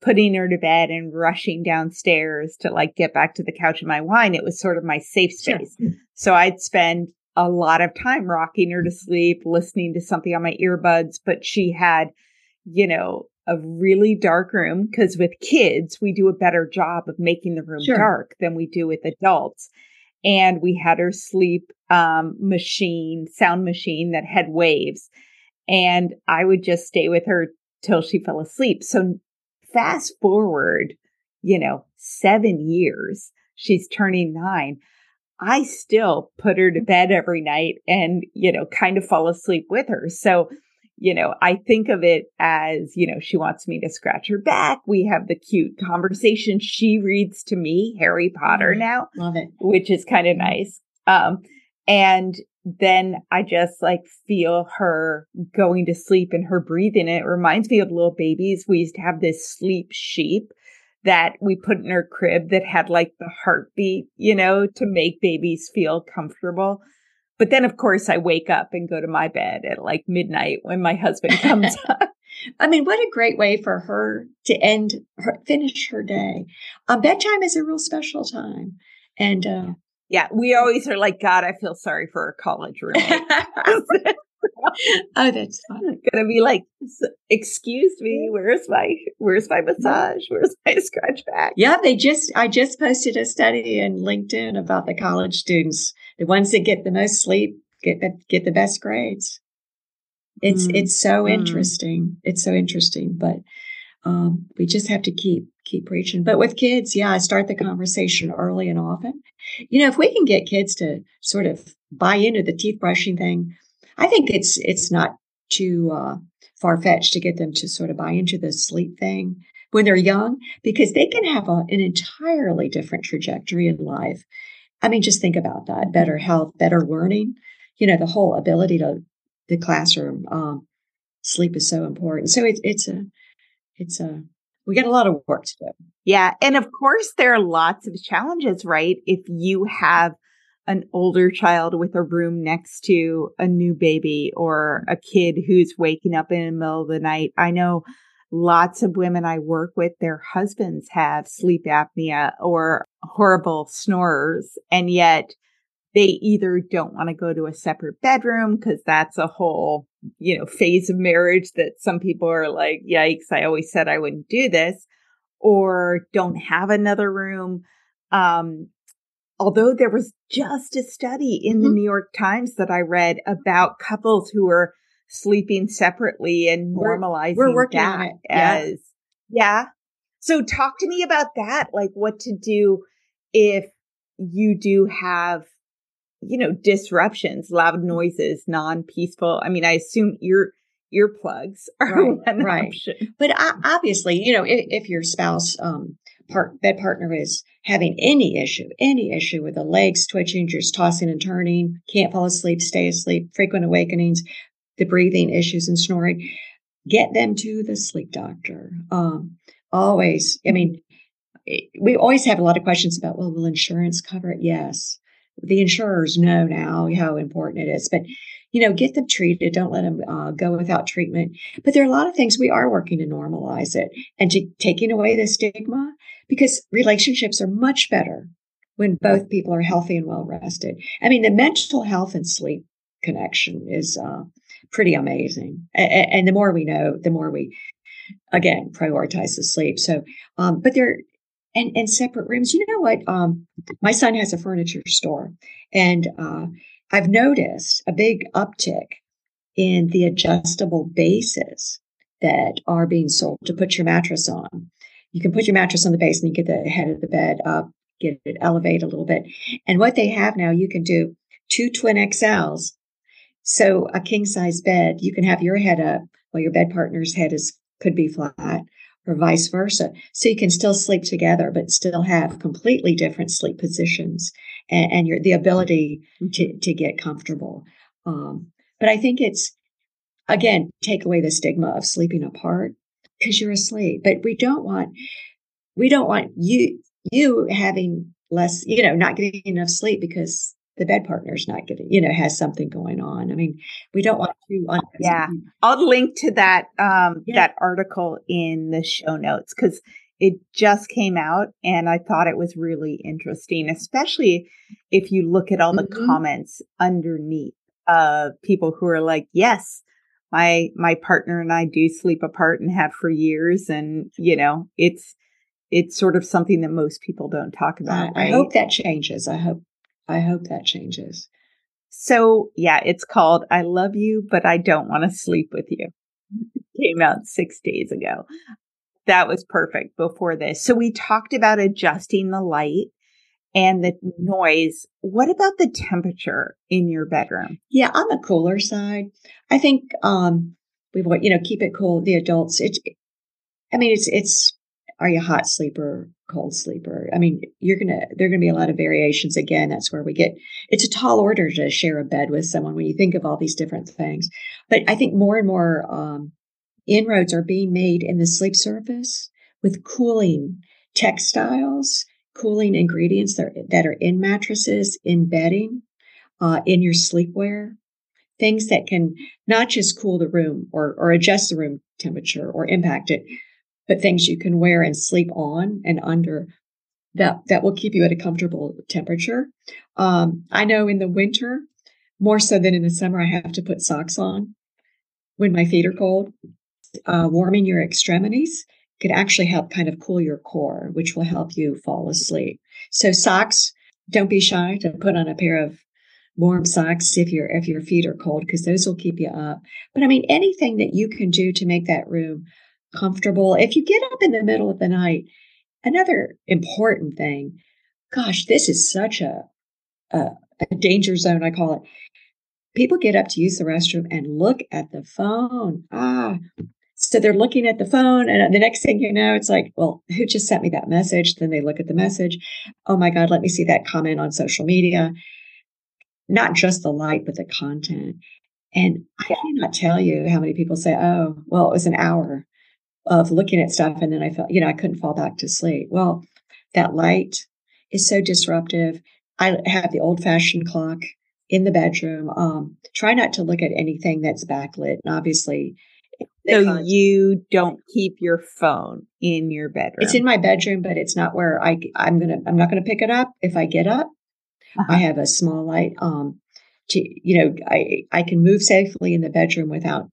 putting her to bed and rushing downstairs to like get back to the couch and my wine, it was sort of my safe Sure. space. So I'd spend a lot of time rocking her to sleep, listening to something on my earbuds, but she had, you know, a really dark room because with kids, we do a better job of making the room Sure. dark than we do with adults. And we had her sleep um, machine, sound machine that had waves. And I would just stay with her till she fell asleep. So fast forward, you know, seven years, she's turning nine. I still put her to bed every night and, you know, kind of fall asleep with her. So, you know, I think of it as, you know, she wants me to scratch her back. We have the cute conversation. She reads to me Harry Potter Mhm. now Love it. which is kind of nice. Um, and then I just like feel her going to sleep and her breathing. It reminds me of little babies. We used to have this sleep sheep that we put in her crib that had like the heartbeat, you know, to make babies feel comfortable. But then, of course, I wake up and go to my bed at like midnight when my husband comes up. I mean, what a great way for her to end her, finish her day. Um, bedtime is a real special time. And, uh, Yeah, we always are like, God, I feel sorry for a college roommate. oh, that's fun. gonna be like, excuse me, where's my where's my massage? Where's my scratch back? Yeah, they just, I just posted a study in LinkedIn about the college students. The ones that get the most sleep get, the- get the best grades. It's, Mm. it's so Mm. interesting. It's so interesting, but, um, we just have to keep, keep preaching. But with kids, yeah, I start the conversation early and often. You know, if we can get kids to sort of buy into the teeth brushing thing, I think it's, it's not too, uh, far fetched to get them to sort of buy into the sleep thing when they're young because they can have a, an entirely different trajectory in life. I mean, just think about that better health, better learning, you know, the whole ability to the classroom. Um, sleep is so important. So it's, it's a, it's a, we got a lot of work to do. Yeah, and of course there are lots of challenges, right? If you have an older child with a room next to a new baby or a kid who's waking up in the middle of the night. I know lots of women I work with, their husbands have sleep apnea or horrible snorers, and yet they either don't want to go to a separate bedroom because that's a whole, you know, phase of marriage that some people are like, yikes, I always said I wouldn't do this, or don't have another room. Um, although there was just a study in the Mhm. New York Times that I read about couples who were sleeping separately and We're- normalizing we're working that on it. Yeah. as yeah. So talk to me about that, like what to do if you do have you know disruptions, loud noises, non-peaceful. I mean, I assume ear earplugs are Right, one right. option. But obviously, you know, if, if your spouse, um, part, bed partner is having any issue, any issue with the legs twitching, just tossing and turning, can't fall asleep, stay asleep, frequent awakenings, the breathing issues and snoring, get them to the sleep doctor. Um, always, I mean, it- we always have a lot of questions about, well, will insurance cover it? Yes. The insurers know now how important it is, but you know, get them treated. Don't let them uh, go without treatment. But there are a lot of things we are working to normalize it and to taking away the stigma because relationships are much better when both people are healthy and well rested. I mean, the mental health and sleep connection is uh, pretty amazing. A- a- and the more we know, the more we, again, prioritize the sleep. So, um, but there, and, and separate rooms. You know what? Um, my son has a furniture store and, uh, I've noticed a big uptick in the adjustable bases that are being sold to put your mattress on. You can put your mattress on the base and you get the head of the bed up, get it elevate a little bit. And what they have now, you can do two twin XLs. So a king size bed, you can have your head up while your bed partner's head is could be flat, or vice versa. So you can still sleep together, but still have completely different sleep positions and, and your, the ability to, to get comfortable. Um, but I think it's, again, take away the stigma of sleeping apart because you're asleep. But we don't want, we don't want you, you having less, you know, not getting enough sleep because the bed partner's not getting, you know, has something going on. I mean, we don't want to. Un- yeah. I'll link to that, um, yeah. that article in the show notes because it just came out and I thought it was really interesting, especially if you look at all the mm-hmm. comments underneath of people who are like, yes, my, my partner and I do sleep apart and have for years. And, you know, it's, it's sort of something that most people don't talk about. I, right? I hope that changes. I hope I hope that changes. So, yeah, it's called I Love You, but I Don't Want to Sleep with You. Came out six days ago. That was perfect before this. So, we talked about adjusting the light and the noise. What about the temperature in your bedroom? Yeah, on the cooler side, I think um we want you know keep it cool. The adults, it's, I mean, it's it's are you a hot sleeper, cold sleeper? I mean, you're gonna there are gonna be a lot of variations. Again, that's where we get. It's a tall order to share a bed with someone when you think of all these different things. But I think more and more um, inroads are being made in the sleep surface with cooling textiles, cooling ingredients that are, that are in mattresses, in bedding, uh, in your sleepwear. Things that can not just cool the room or, or adjust the room temperature or impact it, but things you can wear and sleep on and under that that will keep you at a comfortable temperature. Um, I know in the winter, more so than in the summer, I have to put socks on when my feet are cold. Uh, warming your extremities could actually help kind of cool your core, which will help you fall asleep. So socks, don't be shy to put on a pair of warm socks if your if your feet are cold because those will keep you up. But I mean anything that you can do to make that room comfortable. If you get up in the middle of the night, another important thing, gosh, this is such a, a, a danger zone, I call it. People get up to use the restroom and look at the phone. Ah, so they're looking at the phone, and the next thing you know, it's like, well, who just sent me that message? Then they look at the message. Oh my God, let me see that comment on social media. Not just the light, but the content. And I cannot tell you how many people say, oh, well, it was an hour of looking at stuff and then I felt, you know, I couldn't fall back to sleep. Well, that light is so disruptive. I have the old fashioned clock in the bedroom. Um, try not to look at anything that's backlit. And obviously, so you don't keep your phone in your bedroom. It's in my bedroom, but it's not where I I'm gonna I'm not gonna pick it up. If I get up, uh-huh. I have a small light. Um, to you know, I I can move safely in the bedroom without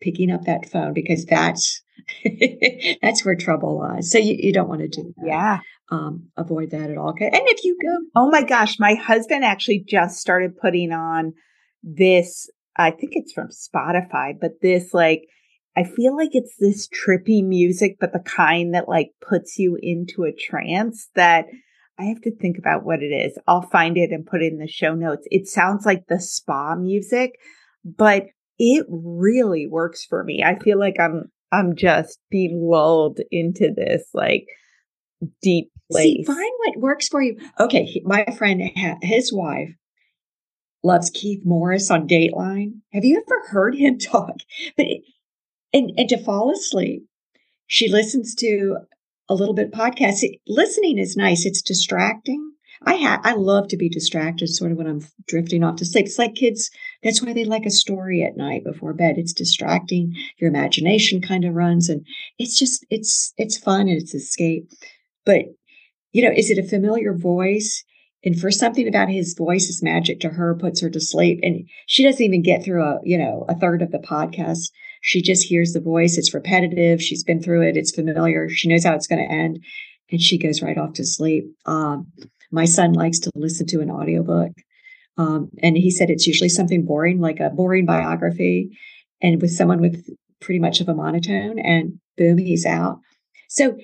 picking up that phone because that's that's where trouble lies. So you, you don't want to do that. Yeah. Um, avoid that at all. Okay. And if you go, oh my gosh, my husband actually just started putting on this. I think it's from Spotify, but this like, I feel like it's this trippy music, but the kind that like puts you into a trance that I have to think about what it is. I'll find it and put it in the show notes. It sounds like the spa music, but it really works for me. I feel like I'm I'm just being lulled into this like deep place. See, find what works for you. Okay, my friend, his wife loves Keith Morrison on Dateline. Have you ever heard him talk? But and and to fall asleep, she listens to a little bit podcast. Listening is nice. It's distracting, I ha- I love to be distracted sort of when I'm drifting off to sleep. It's like kids, that's why they like a story at night before bed. It's distracting. Your imagination kind of runs and it's just, it's, it's fun and it's escape. But, you know, is it a familiar voice? And for something about his voice is magic to her, puts her to sleep. And she doesn't even get through a, you know, a third of the podcast. She just hears the voice. It's repetitive. She's been through it. It's familiar. She knows how it's going to end. And she goes right off to sleep. Um, my son likes to listen to an audiobook. Um, and he said it's usually something boring, like a boring biography, and with someone with pretty much of a monotone, and boom, he's out. So,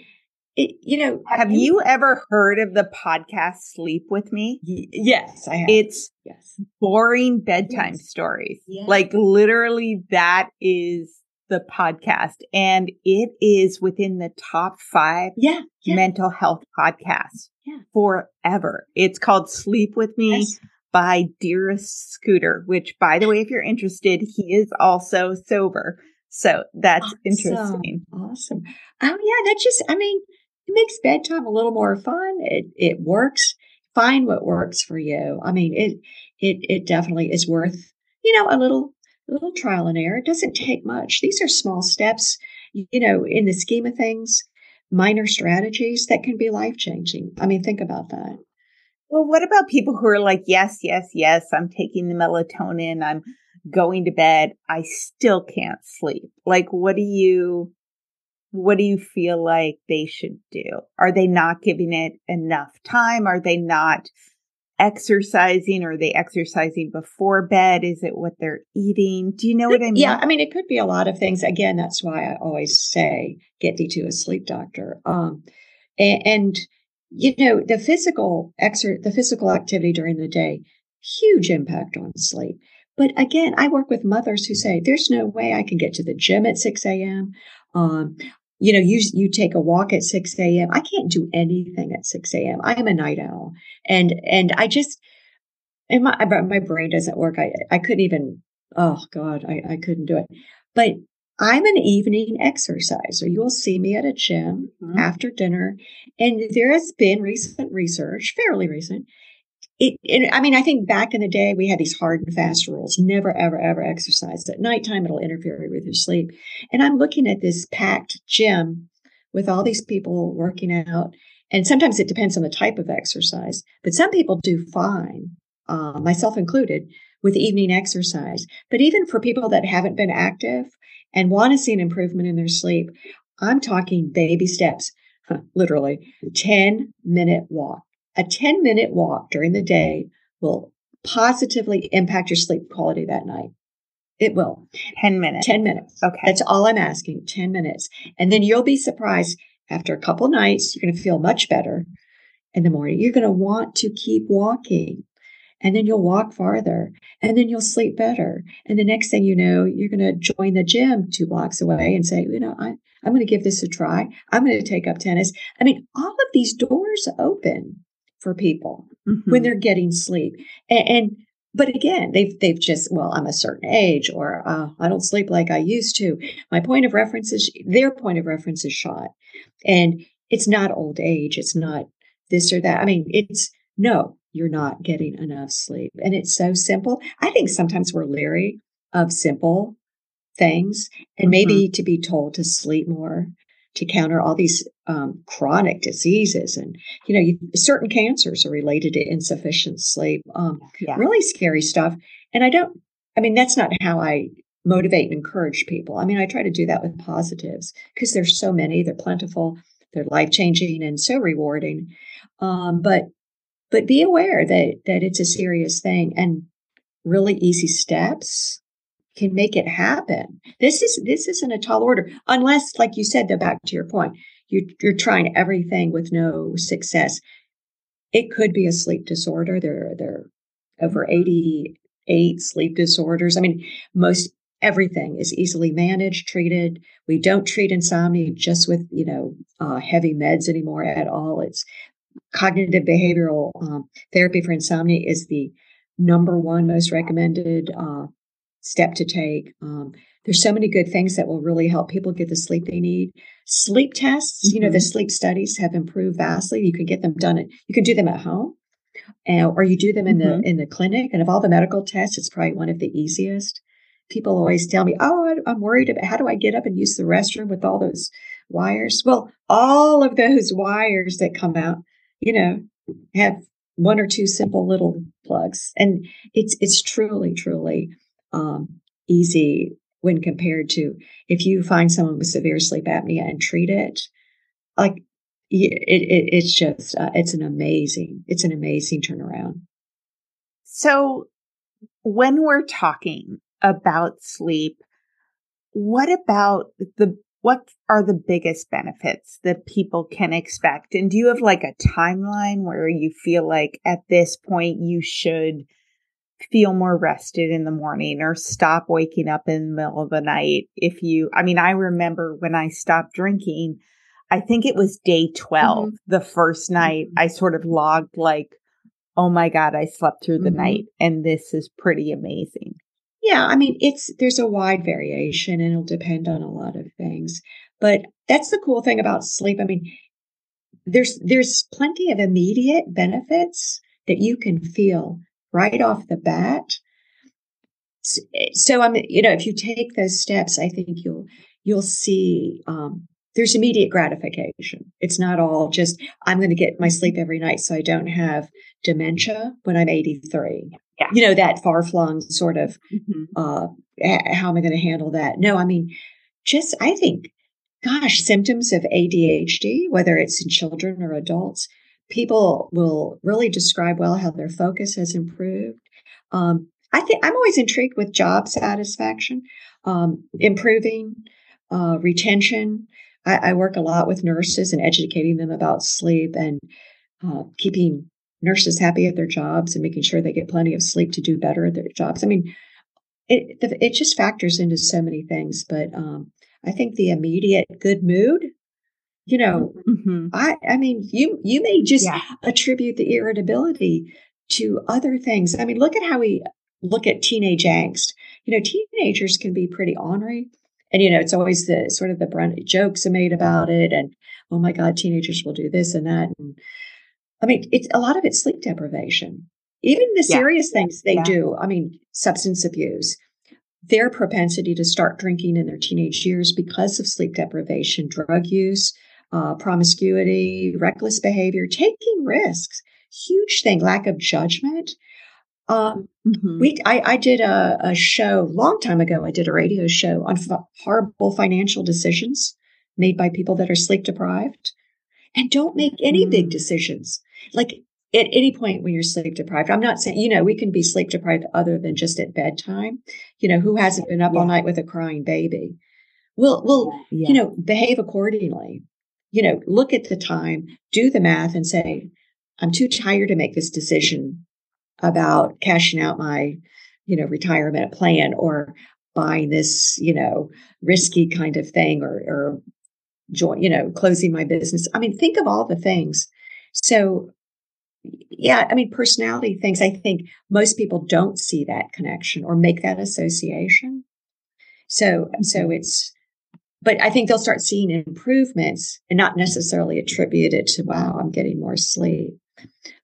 it, you know, have you ever heard of the podcast Sleep with Me? Y- yes, I have. It's yes. boring bedtime yes. stories. Yes. Like literally, that is the podcast and it is within the top five yeah, yeah. mental health podcasts yeah. forever. It's called Sleep With Me yes. by Dearest Scooter, which by the way, if you're interested, he is also sober. So that's awesome. interesting. Awesome. Oh yeah, that just I mean, it makes bedtime a little more fun. It it works. Find what works for you. I mean, it it it definitely is worth, you know, a little little trial and error. It doesn't take much. These are small steps, you know, in the scheme of things, minor strategies that can be life changing. I mean, think about that. Well, what about people who are like, yes, yes, yes, I'm taking the melatonin, I'm going to bed, I still can't sleep. Like, what do you, what do you feel like they should do? Are they not giving it enough time? Are they not exercising? or Are they exercising before bed? Is it what they're eating? Do you know what I mean? Yeah, I mean, it could be a lot of things. Again, that's why I always say, get thee to a sleep doctor. Um, and, and you know, the physical exer- the physical activity during the day, huge impact on sleep. But again, I work with mothers who say, there's no way I can get to the gym at 6 a.m. Um, you know, you you take a walk at 6 a.m. I can't do anything at 6 a.m. I am a night owl. And and I just and my my brain doesn't work. I I couldn't even oh God, I, I couldn't do it. But I'm an evening exerciser. You will see me at a gym mm-hmm. after dinner. And there has been recent research, fairly recent, it, it, I mean, I think back in the day, we had these hard and fast rules never, ever, ever exercise. At nighttime, it'll interfere with your sleep. And I'm looking at this packed gym with all these people working out. And sometimes it depends on the type of exercise, but some people do fine, uh, myself included, with evening exercise. But even for people that haven't been active and want to see an improvement in their sleep, I'm talking baby steps, literally 10 minute walk a 10 minute walk during the day will positively impact your sleep quality that night. It will. 10 minutes. 10 minutes. Okay. That's all I'm asking 10 minutes. And then you'll be surprised after a couple nights, you're going to feel much better in the morning. You're going to want to keep walking. And then you'll walk farther and then you'll sleep better. And the next thing you know, you're going to join the gym two blocks away and say, you know, I, I'm going to give this a try. I'm going to take up tennis. I mean, all of these doors open for people mm-hmm. when they're getting sleep. And, and, but again, they've they've just well, I'm a certain age, or uh, I don't sleep like I used to. My point of reference is their point of reference is shot, and it's not old age. It's not this or that. I mean, it's no, you're not getting enough sleep, and it's so simple. I think sometimes we're leery of simple things, and maybe mm-hmm. to be told to sleep more to counter all these um, chronic diseases. And, you know, you, certain cancers are related to insufficient sleep. Um, yeah. Really scary stuff. And I don't, I mean, that's not how I motivate and encourage people. I mean, I try to do that with positives because there's so many, they're plentiful, they're life changing and so rewarding. Um, but, but be aware that, that it's a serious thing and really easy steps can make it happen. This is this isn't a tall order, unless, like you said, though, back to your point, you, you're trying everything with no success. It could be a sleep disorder. There, there are over 88 sleep disorders. I mean, most everything is easily managed, treated. We don't treat insomnia just with, you know, uh, heavy meds anymore at all. It's cognitive behavioral um, therapy for insomnia is the number one most recommended uh, step to take. Um, there's so many good things that will really help people get the sleep they need. Sleep tests, mm-hmm. you know, the mm-hmm. sleep studies have improved vastly. You can get them done. At, you can do them at home, uh, or you do them in mm-hmm. the in the clinic. And of all the medical tests, it's probably one of the easiest. People always tell me, "Oh, I'm worried about how do I get up and use the restroom with all those wires?" Well, all of those wires that come out, you know, have one or two simple little plugs, and it's it's truly, truly um, easy when compared to if you find someone with severe sleep apnea and treat it. Like it, it it's just uh, it's an amazing it's an amazing turnaround. So when we're talking about sleep, what about the what are the biggest benefits that people can expect? And do you have like a timeline where you feel like at this point you should feel more rested in the morning or stop waking up in the middle of the night. If you, I mean, I remember when I stopped drinking, I think it was day 12, mm-hmm. the first night mm-hmm. I sort of logged like, oh my God, I slept through the mm-hmm. night and this is pretty amazing. Yeah, I mean, it's there's a wide variation and it'll depend on a lot of things. But that's the cool thing about sleep. I mean, there's there's plenty of immediate benefits that you can feel right off the bat. So I'm, you know, if you take those steps, I think you'll you'll see um, there's immediate gratification. It's not all just I'm going to get my sleep every night so I don't have dementia when I'm 83. Yeah. You know that far flung sort of mm-hmm. uh, how am I going to handle that? No, I mean, just I think, gosh, symptoms of ADHD, whether it's in children or adults, people will really describe well how their focus has improved. Um, I think I'm always intrigued with job satisfaction, um, improving uh, retention. I, I, work a lot with nurses and educating them about sleep and uh, keeping nurses happy at their jobs and making sure they get plenty of sleep to do better at their jobs. I mean, it it just factors into so many things, but um, I think the immediate good mood you know mm-hmm. i i mean you you may just yeah. attribute the irritability to other things i mean look at how we look at teenage angst you know teenagers can be pretty ornery and you know it's always the sort of the brunt jokes are made about it and oh my god teenagers will do this and that and i mean it's a lot of it's sleep deprivation even the yeah. serious things they yeah. do i mean substance abuse their propensity to start drinking in their teenage years because of sleep deprivation drug use uh, promiscuity, reckless behavior, taking risks, huge thing, lack of judgment. Um, mm-hmm. We, I, I did a, a, show long time ago. I did a radio show on f- horrible financial decisions made by people that are sleep deprived, and don't make any mm-hmm. big mm. decisions. Like at any point when you're sleep deprived, I'm not saying you know we can be sleep deprived other than just at bedtime. You know who hasn't been up yeah. all night with a crying baby? We'll, we'll, yeah. you know, behave accordingly you know, look at the time, do the math and say, I'm too tired to make this decision about cashing out my, you know, retirement plan or buying this, you know, risky kind of thing or, or join, you know, closing my business. I mean, think of all the things. So, yeah, I mean, personality things, I think most people don't see that connection or make that association. So, so it's, but I think they'll start seeing improvements and not necessarily attribute it to, wow, I'm getting more sleep.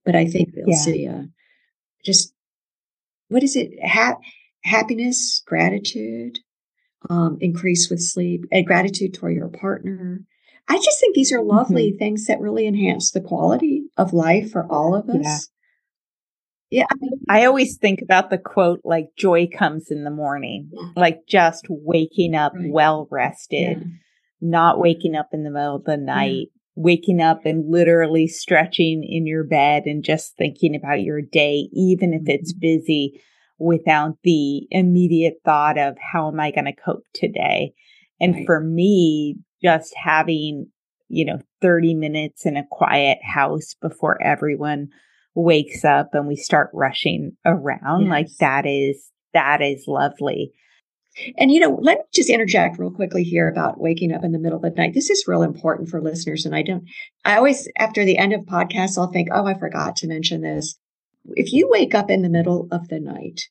But I think they'll yeah. see uh, just, what is it? Ha- happiness, gratitude, um, increase with sleep, and gratitude toward your partner. I just think these are lovely mm-hmm. things that really enhance the quality of life for all of us. Yeah. I always think about the quote like joy comes in the morning, yeah. like just waking up right. well rested, yeah. not waking up in the middle of the night, yeah. waking up and literally stretching in your bed and just thinking about your day, even if it's mm-hmm. busy, without the immediate thought of how am I going to cope today? And right. for me, just having, you know, 30 minutes in a quiet house before everyone wakes up and we start rushing around yes. like that is that is lovely. And you know let me just interject real quickly here about waking up in the middle of the night. This is real important for listeners and i don't i always after the end of podcasts i'll think oh i forgot to mention this. If you wake up in the middle of the night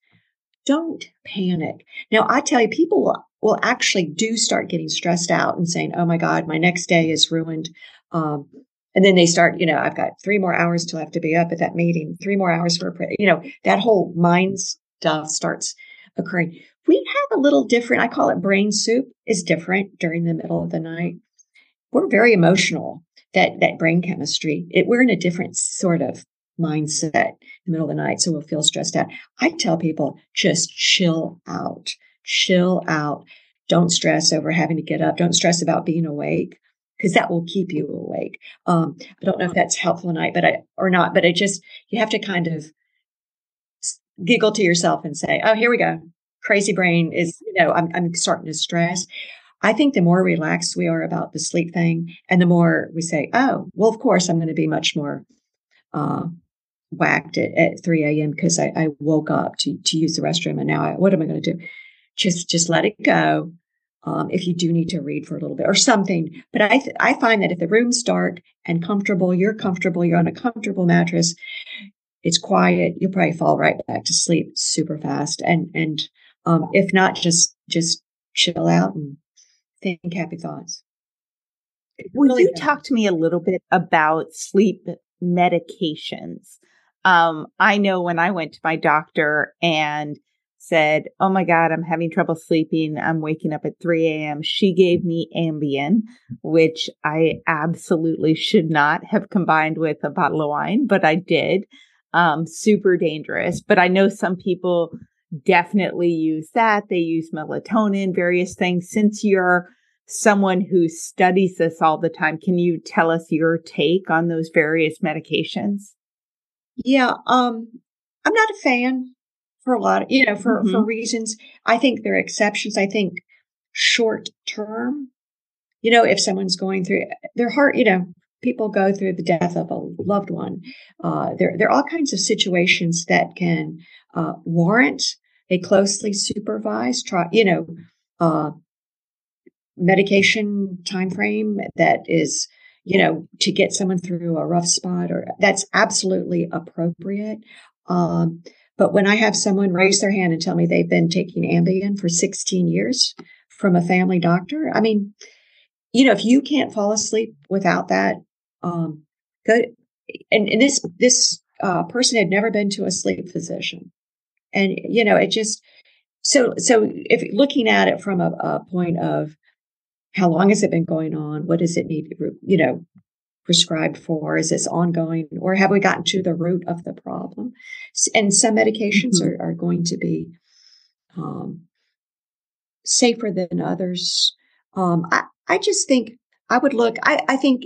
don't panic. Now i tell you people will, will actually do start getting stressed out and saying oh my god my next day is ruined um, and then they start, you know, I've got three more hours till I have to be up at that meeting, three more hours for, a, you know, that whole mind stuff starts occurring. We have a little different, I call it brain soup is different during the middle of the night. We're very emotional, that, that brain chemistry. It, we're in a different sort of mindset in the middle of the night. So we'll feel stressed out. I tell people just chill out, chill out. Don't stress over having to get up. Don't stress about being awake because that will keep you awake. Um, I don't know if that's helpful tonight, but I or not, but it just you have to kind of giggle to yourself and say, "Oh, here we go. Crazy brain is you know I'm I'm starting to stress." I think the more relaxed we are about the sleep thing, and the more we say, "Oh, well, of course I'm going to be much more." Uh, whacked at, at 3 a.m. because I, I, woke up to, to use the restroom and now I, what am I going to do? Just, just let it go. Um, if you do need to read for a little bit or something. But I, th- I find that if the room's dark and comfortable, you're comfortable, you're on a comfortable mattress, it's quiet, you'll probably fall right back to sleep super fast. And, and, um, if not, just, just chill out and think happy thoughts. Will really you talk to me a little bit about sleep medications? Um, I know when I went to my doctor and said, Oh my God, I'm having trouble sleeping. I'm waking up at 3 a.m. She gave me Ambien, which I absolutely should not have combined with a bottle of wine, but I did. Um, super dangerous. But I know some people definitely use that. They use melatonin, various things. Since you're someone who studies this all the time, can you tell us your take on those various medications? Yeah, um, I'm not a fan for a lot of, you know, for, mm-hmm. for reasons. I think there are exceptions. I think short term, you know, if someone's going through their heart, you know, people go through the death of a loved one. Uh, there, there are all kinds of situations that can uh, warrant a closely supervised trial, you know, uh, medication time frame that is, you know, to get someone through a rough spot or that's absolutely appropriate. Um, but when I have someone raise their hand and tell me they've been taking Ambien for 16 years from a family doctor, I mean, you know, if you can't fall asleep without that, um, go. And, and this this uh, person had never been to a sleep physician, and you know, it just so so if looking at it from a, a point of how long has it been going on, what does it need, you know, prescribed for? Is this ongoing or have we gotten to the root of the problem? And some medications mm-hmm. are, are going to be um, safer than others. Um, I, I just think I would look, I, I think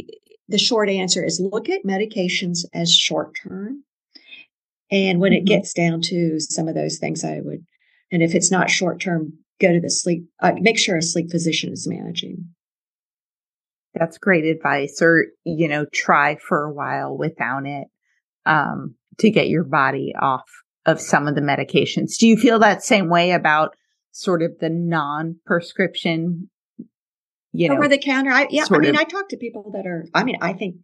the short answer is look at medications as short term. And when mm-hmm. it gets down to some of those things, I would, and if it's not short term, go to the sleep, uh, make sure a sleep physician is managing. That's great advice. Or, you know, try for a while without it um, to get your body off of some of the medications. Do you feel that same way about sort of the non prescription? You know, over the counter. I, yeah. I mean, of- I talk to people that are, I mean, I think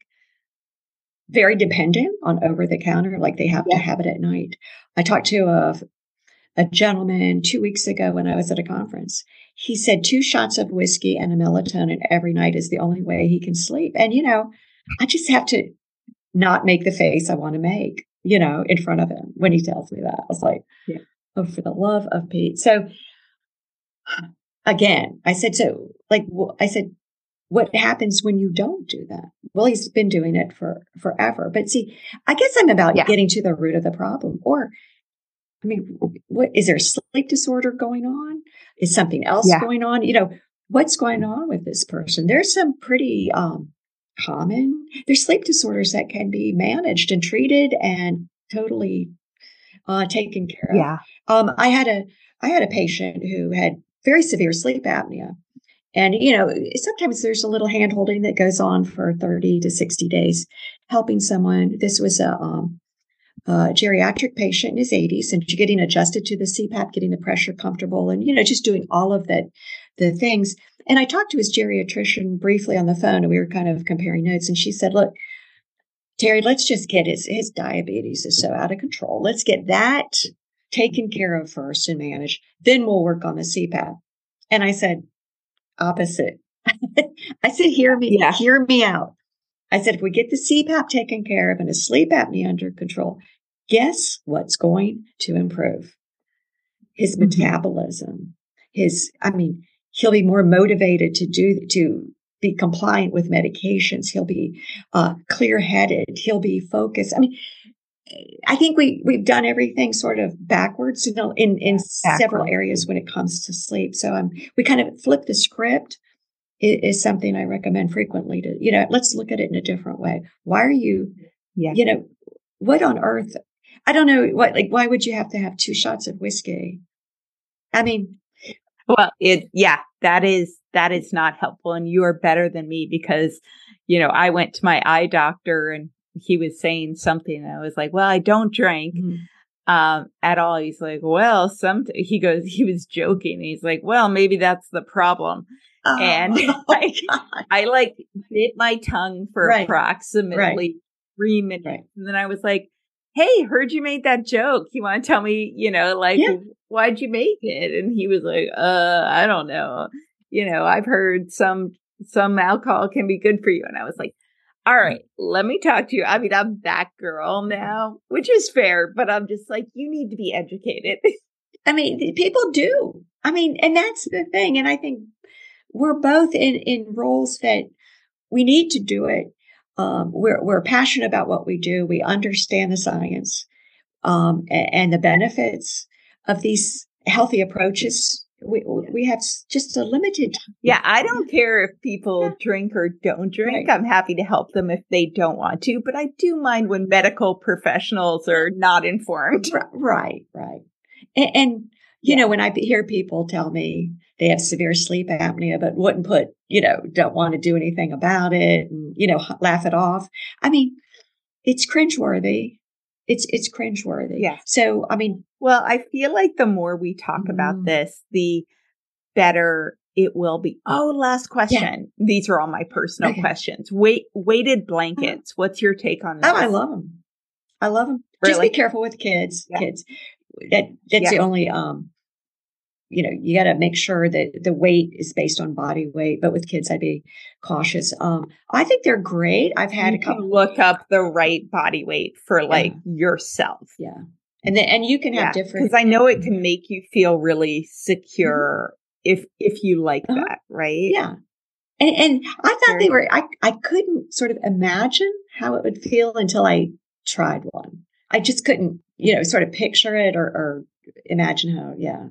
very dependent on over the counter, like they have yeah. to have it at night. I talked to a a gentleman two weeks ago when I was at a conference. He said two shots of whiskey and a melatonin every night is the only way he can sleep. And, you know, I just have to not make the face I want to make, you know, in front of him when he tells me that. I was like, yeah. oh, for the love of Pete. So again, I said, so like, I said, what happens when you don't do that? Well, he's been doing it for forever. But see, I guess I'm about yeah. getting to the root of the problem. Or I mean, what is there a sleep disorder going on? Is something else yeah. going on? You know, what's going on with this person? There's some pretty um, common. There's sleep disorders that can be managed and treated and totally uh, taken care of. Yeah. Um, I had a I had a patient who had very severe sleep apnea. And, you know, sometimes there's a little hand holding that goes on for 30 to 60 days, helping someone. This was a um, a geriatric patient in his 80s and getting adjusted to the CPAP, getting the pressure comfortable, and you know just doing all of that the things. And I talked to his geriatrician briefly on the phone, and we were kind of comparing notes. And she said, "Look, Terry, let's just get his his diabetes is so out of control. Let's get that taken care of first and managed. Then we'll work on the CPAP." And I said, "Opposite." I said, "Hear me, yeah. hear me out." I said, if we get the CPAP taken care of and his sleep apnea under control, guess what's going to improve? His mm-hmm. metabolism. His, I mean, he'll be more motivated to do, to be compliant with medications. He'll be uh, clear headed. He'll be focused. I mean, I think we we've done everything sort of backwards, you know, in in several areas when it comes to sleep. So um, we kind of flip the script. Is something I recommend frequently to you know. Let's look at it in a different way. Why are you, yeah. you know, what on earth I don't know what like why would you have to have two shots of whiskey? I mean, well, it yeah, that is that is not helpful and you are better than me because you know, I went to my eye doctor and he was saying something. And I was like, well, I don't drink. Mm-hmm um, at all. He's like, well, some, he goes, he was joking. He's like, well, maybe that's the problem. Oh, and I, like I like bit my tongue for right. approximately right. three minutes. Right. And then I was like, Hey, heard you made that joke. You want to tell me, you know, like, yeah. why'd you make it? And he was like, uh, I don't know. You know, I've heard some, some alcohol can be good for you. And I was like, all right, let me talk to you. I mean, I'm that girl now, which is fair, but I'm just like, you need to be educated. I mean, people do. I mean, and that's the thing. And I think we're both in, in roles that we need to do it. Um, we're, we're passionate about what we do. We understand the science, um, and, the benefits of these healthy approaches we we have just a limited time. Yeah, I don't care if people yeah. drink or don't drink. Right. I'm happy to help them if they don't want to, but I do mind when medical professionals are not informed. Right, right. And, and you yeah. know, when I hear people tell me they have severe sleep apnea, but wouldn't put, you know, don't want to do anything about it and, you know, laugh it off. I mean, it's cringeworthy it's it's cringeworthy. Yeah. So I mean, well, I feel like the more we talk mm about this, the better it will be. Oh, last question. Yeah. These are all my personal okay. questions. Wait, weighted uh-huh. blankets. What's your take on that? Oh, I love them. I love them. Really? Just be careful with kids. Yeah. Kids. That that's yeah. the only um you know, you got to make sure that the weight is based on body weight. But with kids, I'd be cautious. Um, I think they're great. I've had you a couple. look up the right body weight for like yeah. yourself. Yeah, and then and you can have yeah. different because I know it can make you feel really secure mm-hmm. if if you like uh-huh. that, right? Yeah. And, and I thought Very they were. I I couldn't sort of imagine how it would feel until I tried one. I just couldn't, you know, sort of picture it or, or imagine how. Yeah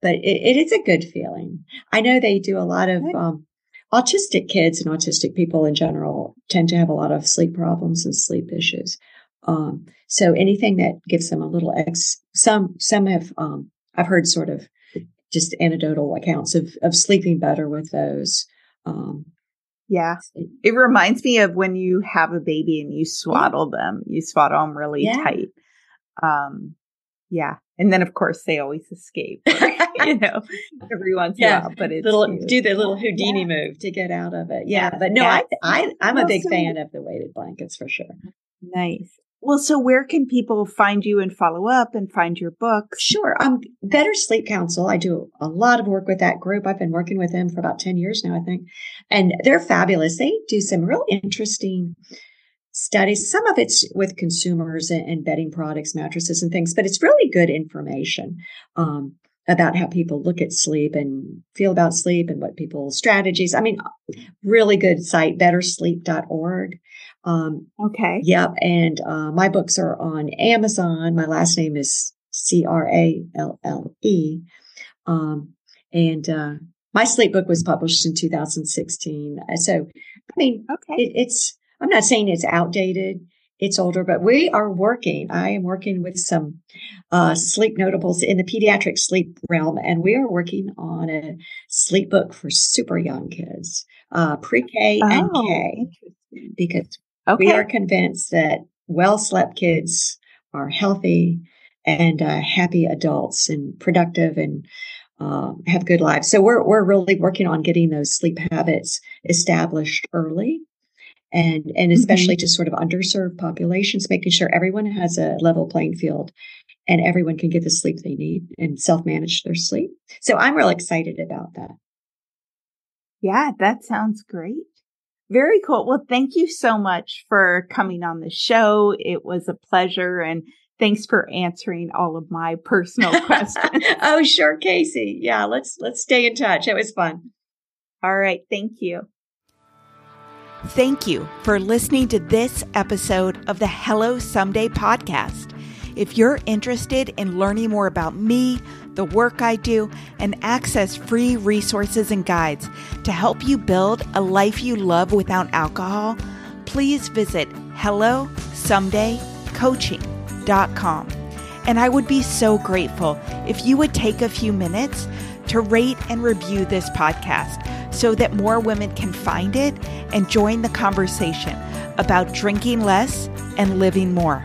but it, it is a good feeling. I know they do a lot of um, autistic kids and autistic people in general tend to have a lot of sleep problems and sleep issues. Um, so anything that gives them a little X, some some have um, I've heard sort of just anecdotal accounts of of sleeping better with those. Um, yeah, it reminds me of when you have a baby and you swaddle them. You swaddle them really yeah. tight. Um, yeah, and then of course they always escape. you know, every once yeah. in a while. But it's little cute. do the little Houdini yeah. move to get out of it. Yeah, but no, I, I I'm a big fan of the weighted blankets for sure. Nice. Well, so where can people find you and follow up and find your books? Sure. Um, Better Sleep Council. I do a lot of work with that group. I've been working with them for about 10 years now, I think. And they're fabulous. They do some real interesting studies. Some of it's with consumers and, bedding products, mattresses, and things, but it's really good information. Um, about how people look at sleep and feel about sleep and what people's strategies. I mean, really good site, bettersleep.org. Um, okay. Yep. And uh, my books are on Amazon. My last name is C R A L L E. Um, and uh, my sleep book was published in 2016. So, I mean, okay. It, it's, I'm not saying it's outdated it's older, but we are working. I am working with some uh, sleep notables in the pediatric sleep realm, and we are working on a sleep book for super young kids, uh, pre K oh, and K, because okay. we are convinced that well slept kids are healthy and uh, happy adults and productive and uh, have good lives. So we're we're really working on getting those sleep habits established early and and especially mm-hmm. to sort of underserved populations, making sure everyone has a level playing field and everyone can get the sleep they need and self manage their sleep. So I'm real excited about that. Yeah, that sounds great. Very cool. Well, thank you so much for coming on the show. It was a pleasure and thanks for answering all of my personal questions. oh, sure, Casey. Yeah, let's let's stay in touch. It was fun. All right, thank you. Thank you for listening to this episode of the Hello Someday podcast. If you're interested in learning more about me, the work I do, and access free resources and guides to help you build a life you love without alcohol, please visit hellosomedaycoaching.com. And I would be so grateful if you would take a few minutes to rate and review this podcast so that more women can find it and join the conversation about drinking less and living more.